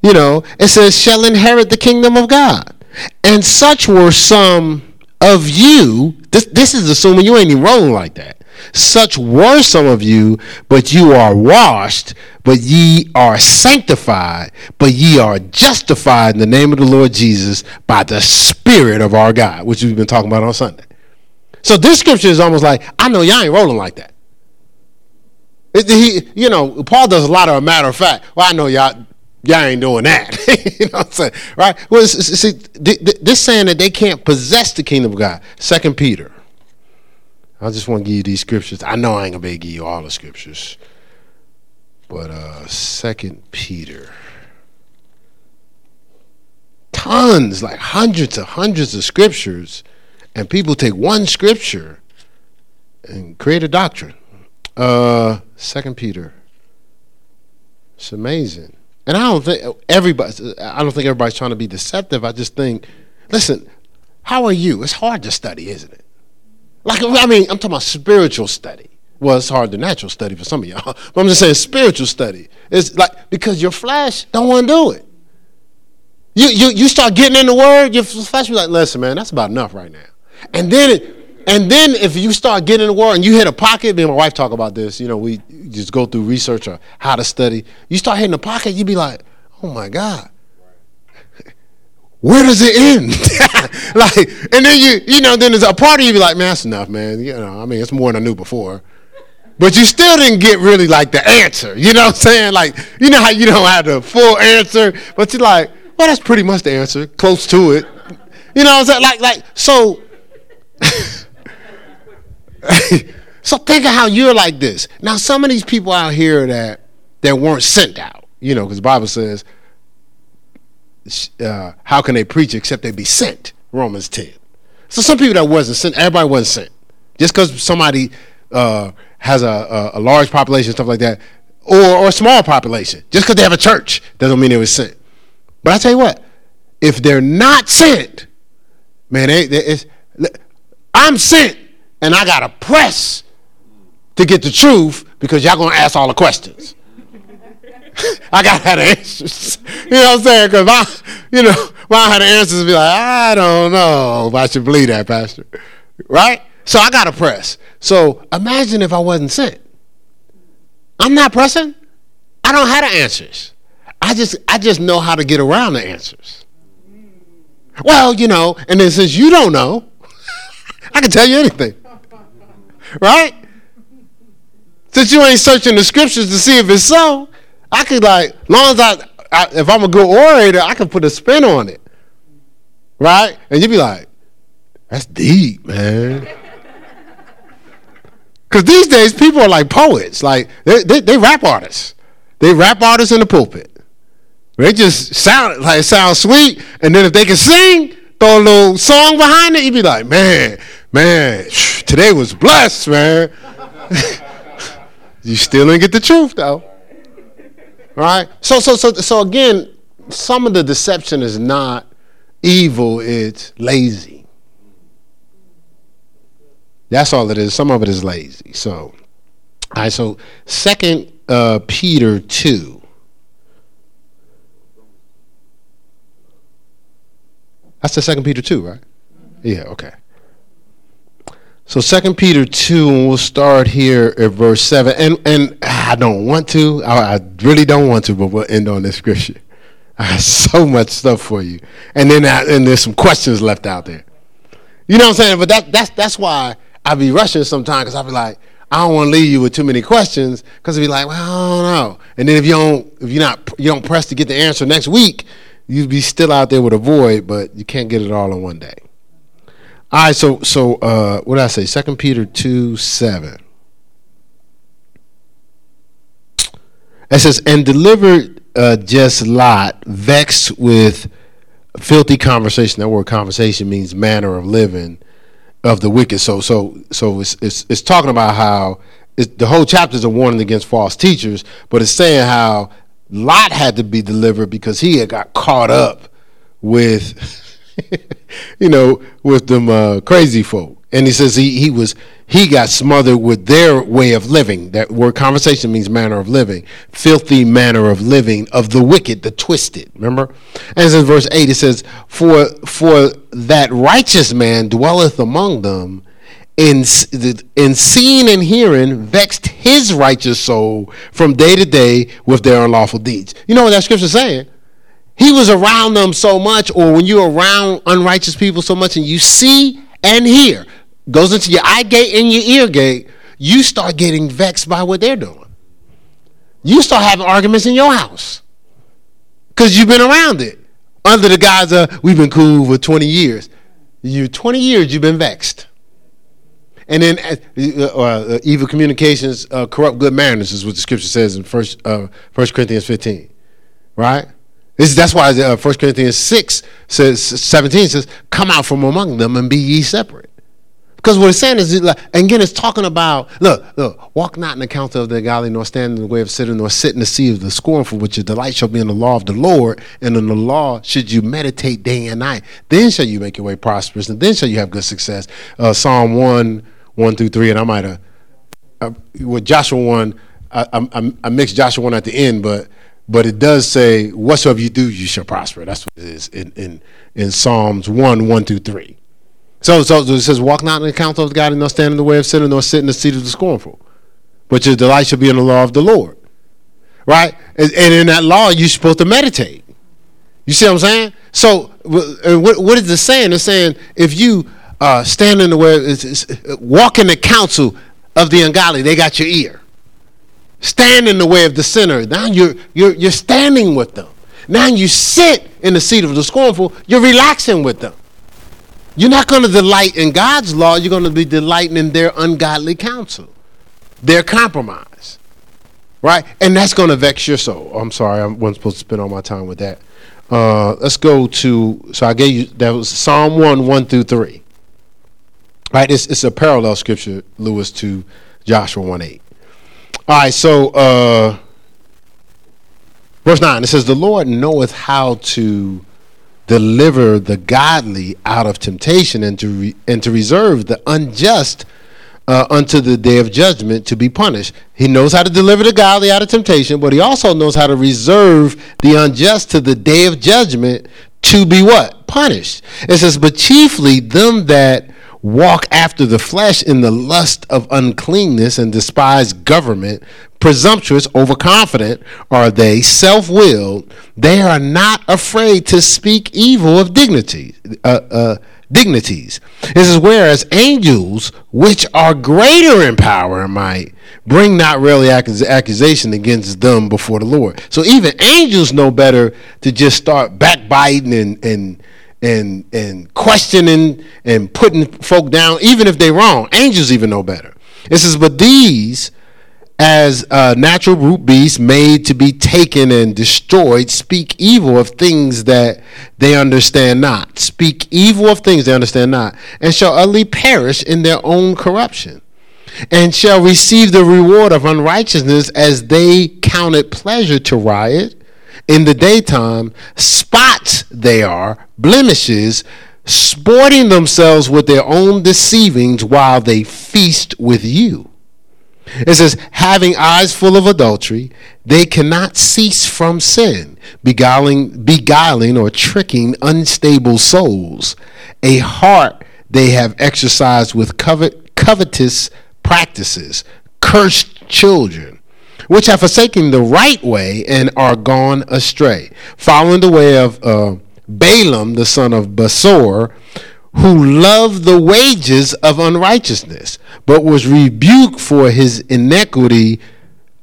You know, it says, shall inherit the kingdom of God. And such were some of you. This, this is assuming you ain't even rolling like that. Such were some of you, but you are washed, but ye are sanctified, but ye are justified in the name of the Lord Jesus by the Spirit of our God, which we've been talking about on Sunday. So this scripture is almost like, I know y'all ain't rolling like that. It, he, you know, Paul does a lot of a matter of fact. Well, I know y'all, y'all ain't doing that. you know what I'm saying? Right? Well, see, this saying that they can't possess the kingdom of God. Second Peter. I just want to give you these scriptures. I know I ain't gonna be give you all the scriptures. But uh Second Peter. Tons, like hundreds of hundreds of scriptures, and people take one scripture and create a doctrine. Uh Second Peter. It's amazing. And I don't think everybody I don't think everybody's trying to be deceptive. I just think, listen, how are you? It's hard to study, isn't it? Like, I mean, I'm talking about spiritual study. Well, it's hard to natural study for some of y'all, but I'm just saying spiritual study. It's like because your flesh don't want to do it. You you you start getting in the word, your flesh be like, listen, man, that's about enough right now. And then it, and then if you start getting in the word and you hit a pocket, me and my wife talk about this. You know, we just go through research on how to study. You start hitting the pocket, you'd be like, oh my god, where does it end? like, and then you, you know, then there's a part of you be like, man, that's enough, man. You know, I mean, it's more than I knew before. But you still didn't get really like the answer. You know what I'm saying? Like, you know how you don't have the full answer, but you're like, well, that's pretty much the answer, close to it. You know what I'm saying? Like, like, so. so think of how you're like this. Now, some of these people out here that that weren't sent out, you know, because the Bible says uh, how can they preach except they be sent? Romans 10. So some people that wasn't sent, everybody wasn't sent. Just because somebody uh, has a, a, a, large population, stuff like that, or, or a small population, just because they have a church doesn't mean they were sent. But I tell you what, if they're not sent, man, they, they, I'm sent and I got to press to get the truth because y'all going to ask all the questions. I got to have the answers. You know what I'm saying? Because I, you know, when I had answers, be like, I don't know if I should believe that, Pastor. Right? So I got to press. So imagine if I wasn't sent. I'm not pressing. I don't have the answers. I just, I just know how to get around the answers. Well, you know, and then since you don't know, I can tell you anything. Right? Since you ain't searching the scriptures to see if it's so, I could like, long as I, I, if I'm a good orator, I can put a spin on it, right? And you'd be like, that's deep, man. Because these days people are like poets, like they, they, they rap artists. They rap artists in the pulpit. They just sound like sound sweet, and then if they can sing, throw a little song behind it, you'd be like, man, man, today was blessed, man. you still didn't get the truth though. Right? So so so so again, some of the deception is not evil, it's lazy. That's all it is. Some of it is lazy. So all right, so second uh, Peter two. That's the second Peter two, right? Yeah, okay. So Second Peter two, and we'll start here at verse seven. And and I don't want to, I, I really don't want to, but we'll end on this scripture. I have so much stuff for you, and then I, and there's some questions left out there. You know what I'm saying? But that that's that's why I be rushing sometimes because I be like, I don't want to leave you with too many questions because it'd be like, well, I don't know. And then if you don't if you're not you don't press to get the answer next week, you'd be still out there with a void, but you can't get it all in one day. All right, so so uh, what did I say? Second Peter two seven. It says, and delivered uh, just Lot, vexed with filthy conversation. That word conversation means manner of living of the wicked. So so so it's it's, it's talking about how the whole chapter is a warning against false teachers, but it's saying how Lot had to be delivered because he had got caught up with you know, with them uh, crazy folk. And he says he, he was he got smothered with their way of living. That word conversation means manner of living, filthy manner of living of the wicked, the twisted. Remember, and in verse eight it says, "For for that righteous man dwelleth among them." In, in seeing and hearing vexed his righteous soul from day to day with their unlawful deeds. You know what that scripture is saying? He was around them so much, or when you're around unrighteous people so much and you see and hear, goes into your eye gate and your ear gate, you start getting vexed by what they're doing. You start having arguments in your house because you've been around it. Under the guise of, we've been cool for 20 years. You 20 years, you've been vexed. And then uh, uh, evil communications uh, corrupt good manners is what the scripture says in First, uh, First Corinthians 15, right? This, that's why uh, 1 Corinthians 6 says, 17 says, come out from among them and be ye separate. Because what it's saying is, and again, it's talking about, look, look, walk not in the counsel of the godly, nor stand in the way of sitting, nor sit in the seat of the scornful, which your delight shall be in the law of the Lord, and in the law should you meditate day and night. Then shall you make your way prosperous, and then shall you have good success. Uh, Psalm 1, 1 through 3, and I might have, uh, with Joshua 1, I, I, I mixed Joshua 1 at the end, but but it does say, whatsoever you do, you shall prosper. That's what it is in, in, in Psalms 1, 1 through 3. So, so it says, walk not in the counsel of God, and nor stand in the way of sinner, nor sit in the seat of the scornful. But your delight shall be in the law of the Lord. Right? And, and in that law, you're supposed to meditate. You see what I'm saying? So, what, what is it saying? It's saying if you uh, stand in the way, it's, it's, walk in the counsel of the ungodly, they got your ear stand in the way of the sinner. Now you're, you're, you're standing with them. Now you sit in the seat of the scornful, you're relaxing with them. You're not going to delight in God's law, you're going to be delighting in their ungodly counsel, their compromise. Right? And that's going to vex your soul. I'm sorry, I wasn't supposed to spend all my time with that. Uh, let's go to, so I gave you, that was Psalm 1, 1 through 3. Right? It's, it's a parallel scripture, Lewis, to Joshua 1 8. All right, so uh, verse 9 it says, The Lord knoweth how to deliver the godly out of temptation and to, re- and to reserve the unjust uh, unto the day of judgment to be punished. He knows how to deliver the godly out of temptation, but he also knows how to reserve the unjust to the day of judgment to be what? Punished. It says, But chiefly them that walk after the flesh in the lust of uncleanness and despise government, presumptuous, overconfident are they, self willed. They are not afraid to speak evil of dignity. Uh, uh, dignities. This is whereas angels, which are greater in power and might, bring not really accusation against them before the Lord. So even angels know better to just start backbiting and, and and and questioning and putting folk down, even if they're wrong. Angels even know better. It says, but these, as natural brute beasts made to be taken and destroyed, speak evil of things that they understand not. Speak evil of things they understand not, and shall utterly perish in their own corruption. And shall receive the reward of unrighteousness as they count it pleasure to riot in the daytime, spots they are, blemishes, sporting themselves with their own deceivings while they feast with you. It says, having eyes full of adultery, they cannot cease from sin, beguiling, beguiling or tricking unstable souls. A heart they have exercised with covet, covetous practices, cursed children, which have forsaken the right way and are gone astray, following the way of uh, Balaam, the son of Besor, who loved the wages of unrighteousness, but was rebuked for his iniquity.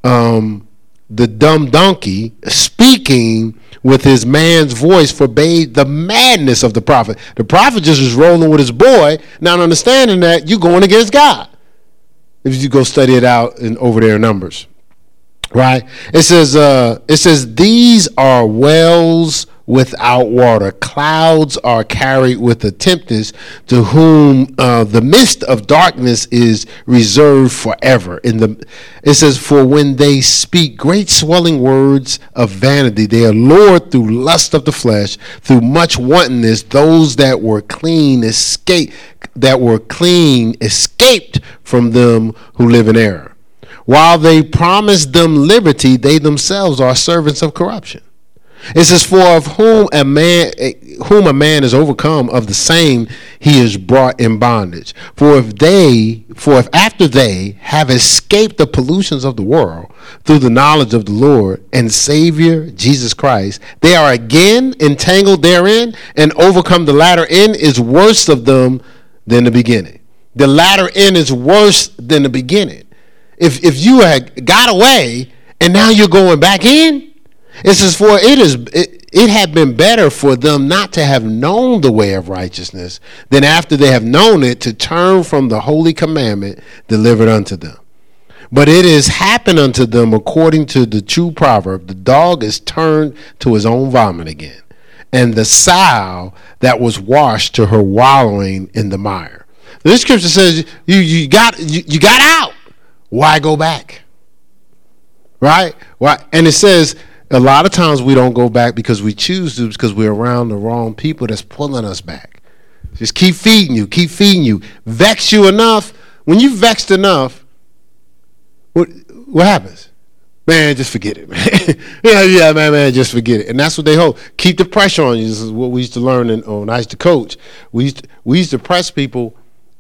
Um, the dumb donkey, speaking with his man's voice, forbade the madness of the prophet. The prophet just was rolling with his boy, not understanding that you're going against God. If you go study it out in over there in Numbers, right? It says, uh, it says these are wells without water. Clouds are carried with a tempest, to whom uh, the mist of darkness is reserved forever. In the it says, for when they speak great swelling words of vanity, they are lured through lust of the flesh, through much wantonness. Those that were clean escape, that were clean escaped from them who live in error. While they promise them liberty, they themselves are servants of corruption. It says, "For of whom a man, whom a man is overcome, of the same he is brought in bondage. For if they, for if after they have escaped the pollutions of the world through the knowledge of the Lord and Savior Jesus Christ, they are again entangled therein, and overcome. The latter end is worse of them than the beginning. The latter end is worse than the beginning. If if you had got away and now you're going back in." It says, For it is it, it had been better for them not to have known the way of righteousness than after they have known it to turn from the holy commandment delivered unto them. But it has happened unto them according to the true proverb the dog is turned to his own vomit again, and the sow that was washed to her wallowing in the mire. This scripture says you, you got you, you got out. Why go back? Right? Why? And it says a lot of times we don't go back because we choose to because we're around the wrong people that's pulling us back. Just keep feeding you, keep feeding you. Vex you enough. When you vexed enough, what what happens? Man, just forget it, man. yeah, yeah, man, man, just forget it. And that's what they hope. Keep the pressure on you. This is what we used to learn in, oh, when I used to coach. We used to, we used to press people.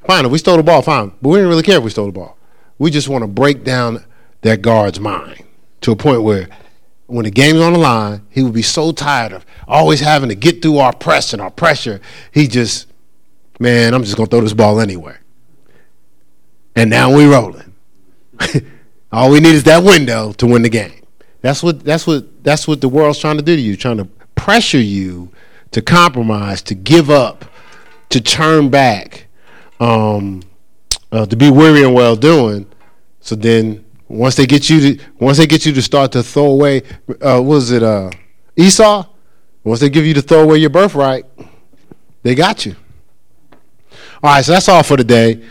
Fine, if we stole the ball, fine. But we didn't really care if we stole the ball. We just want to break down that guard's mind to a point where when the game's on the line, he would be so tired of always having to get through our press and our pressure. He just, man, I'm just gonna throw this ball anywhere. And now we're rolling. All we need is that window to win the game. That's what that's what that's what the world's trying to do to you, trying to pressure you to compromise, to give up, to turn back, um, uh, to be weary and well doing. So then once they get you to once they get you to start to throw away, uh, was it uh, Esau? Once they give you to throw away your birthright, they got you. All right, so that's all for today.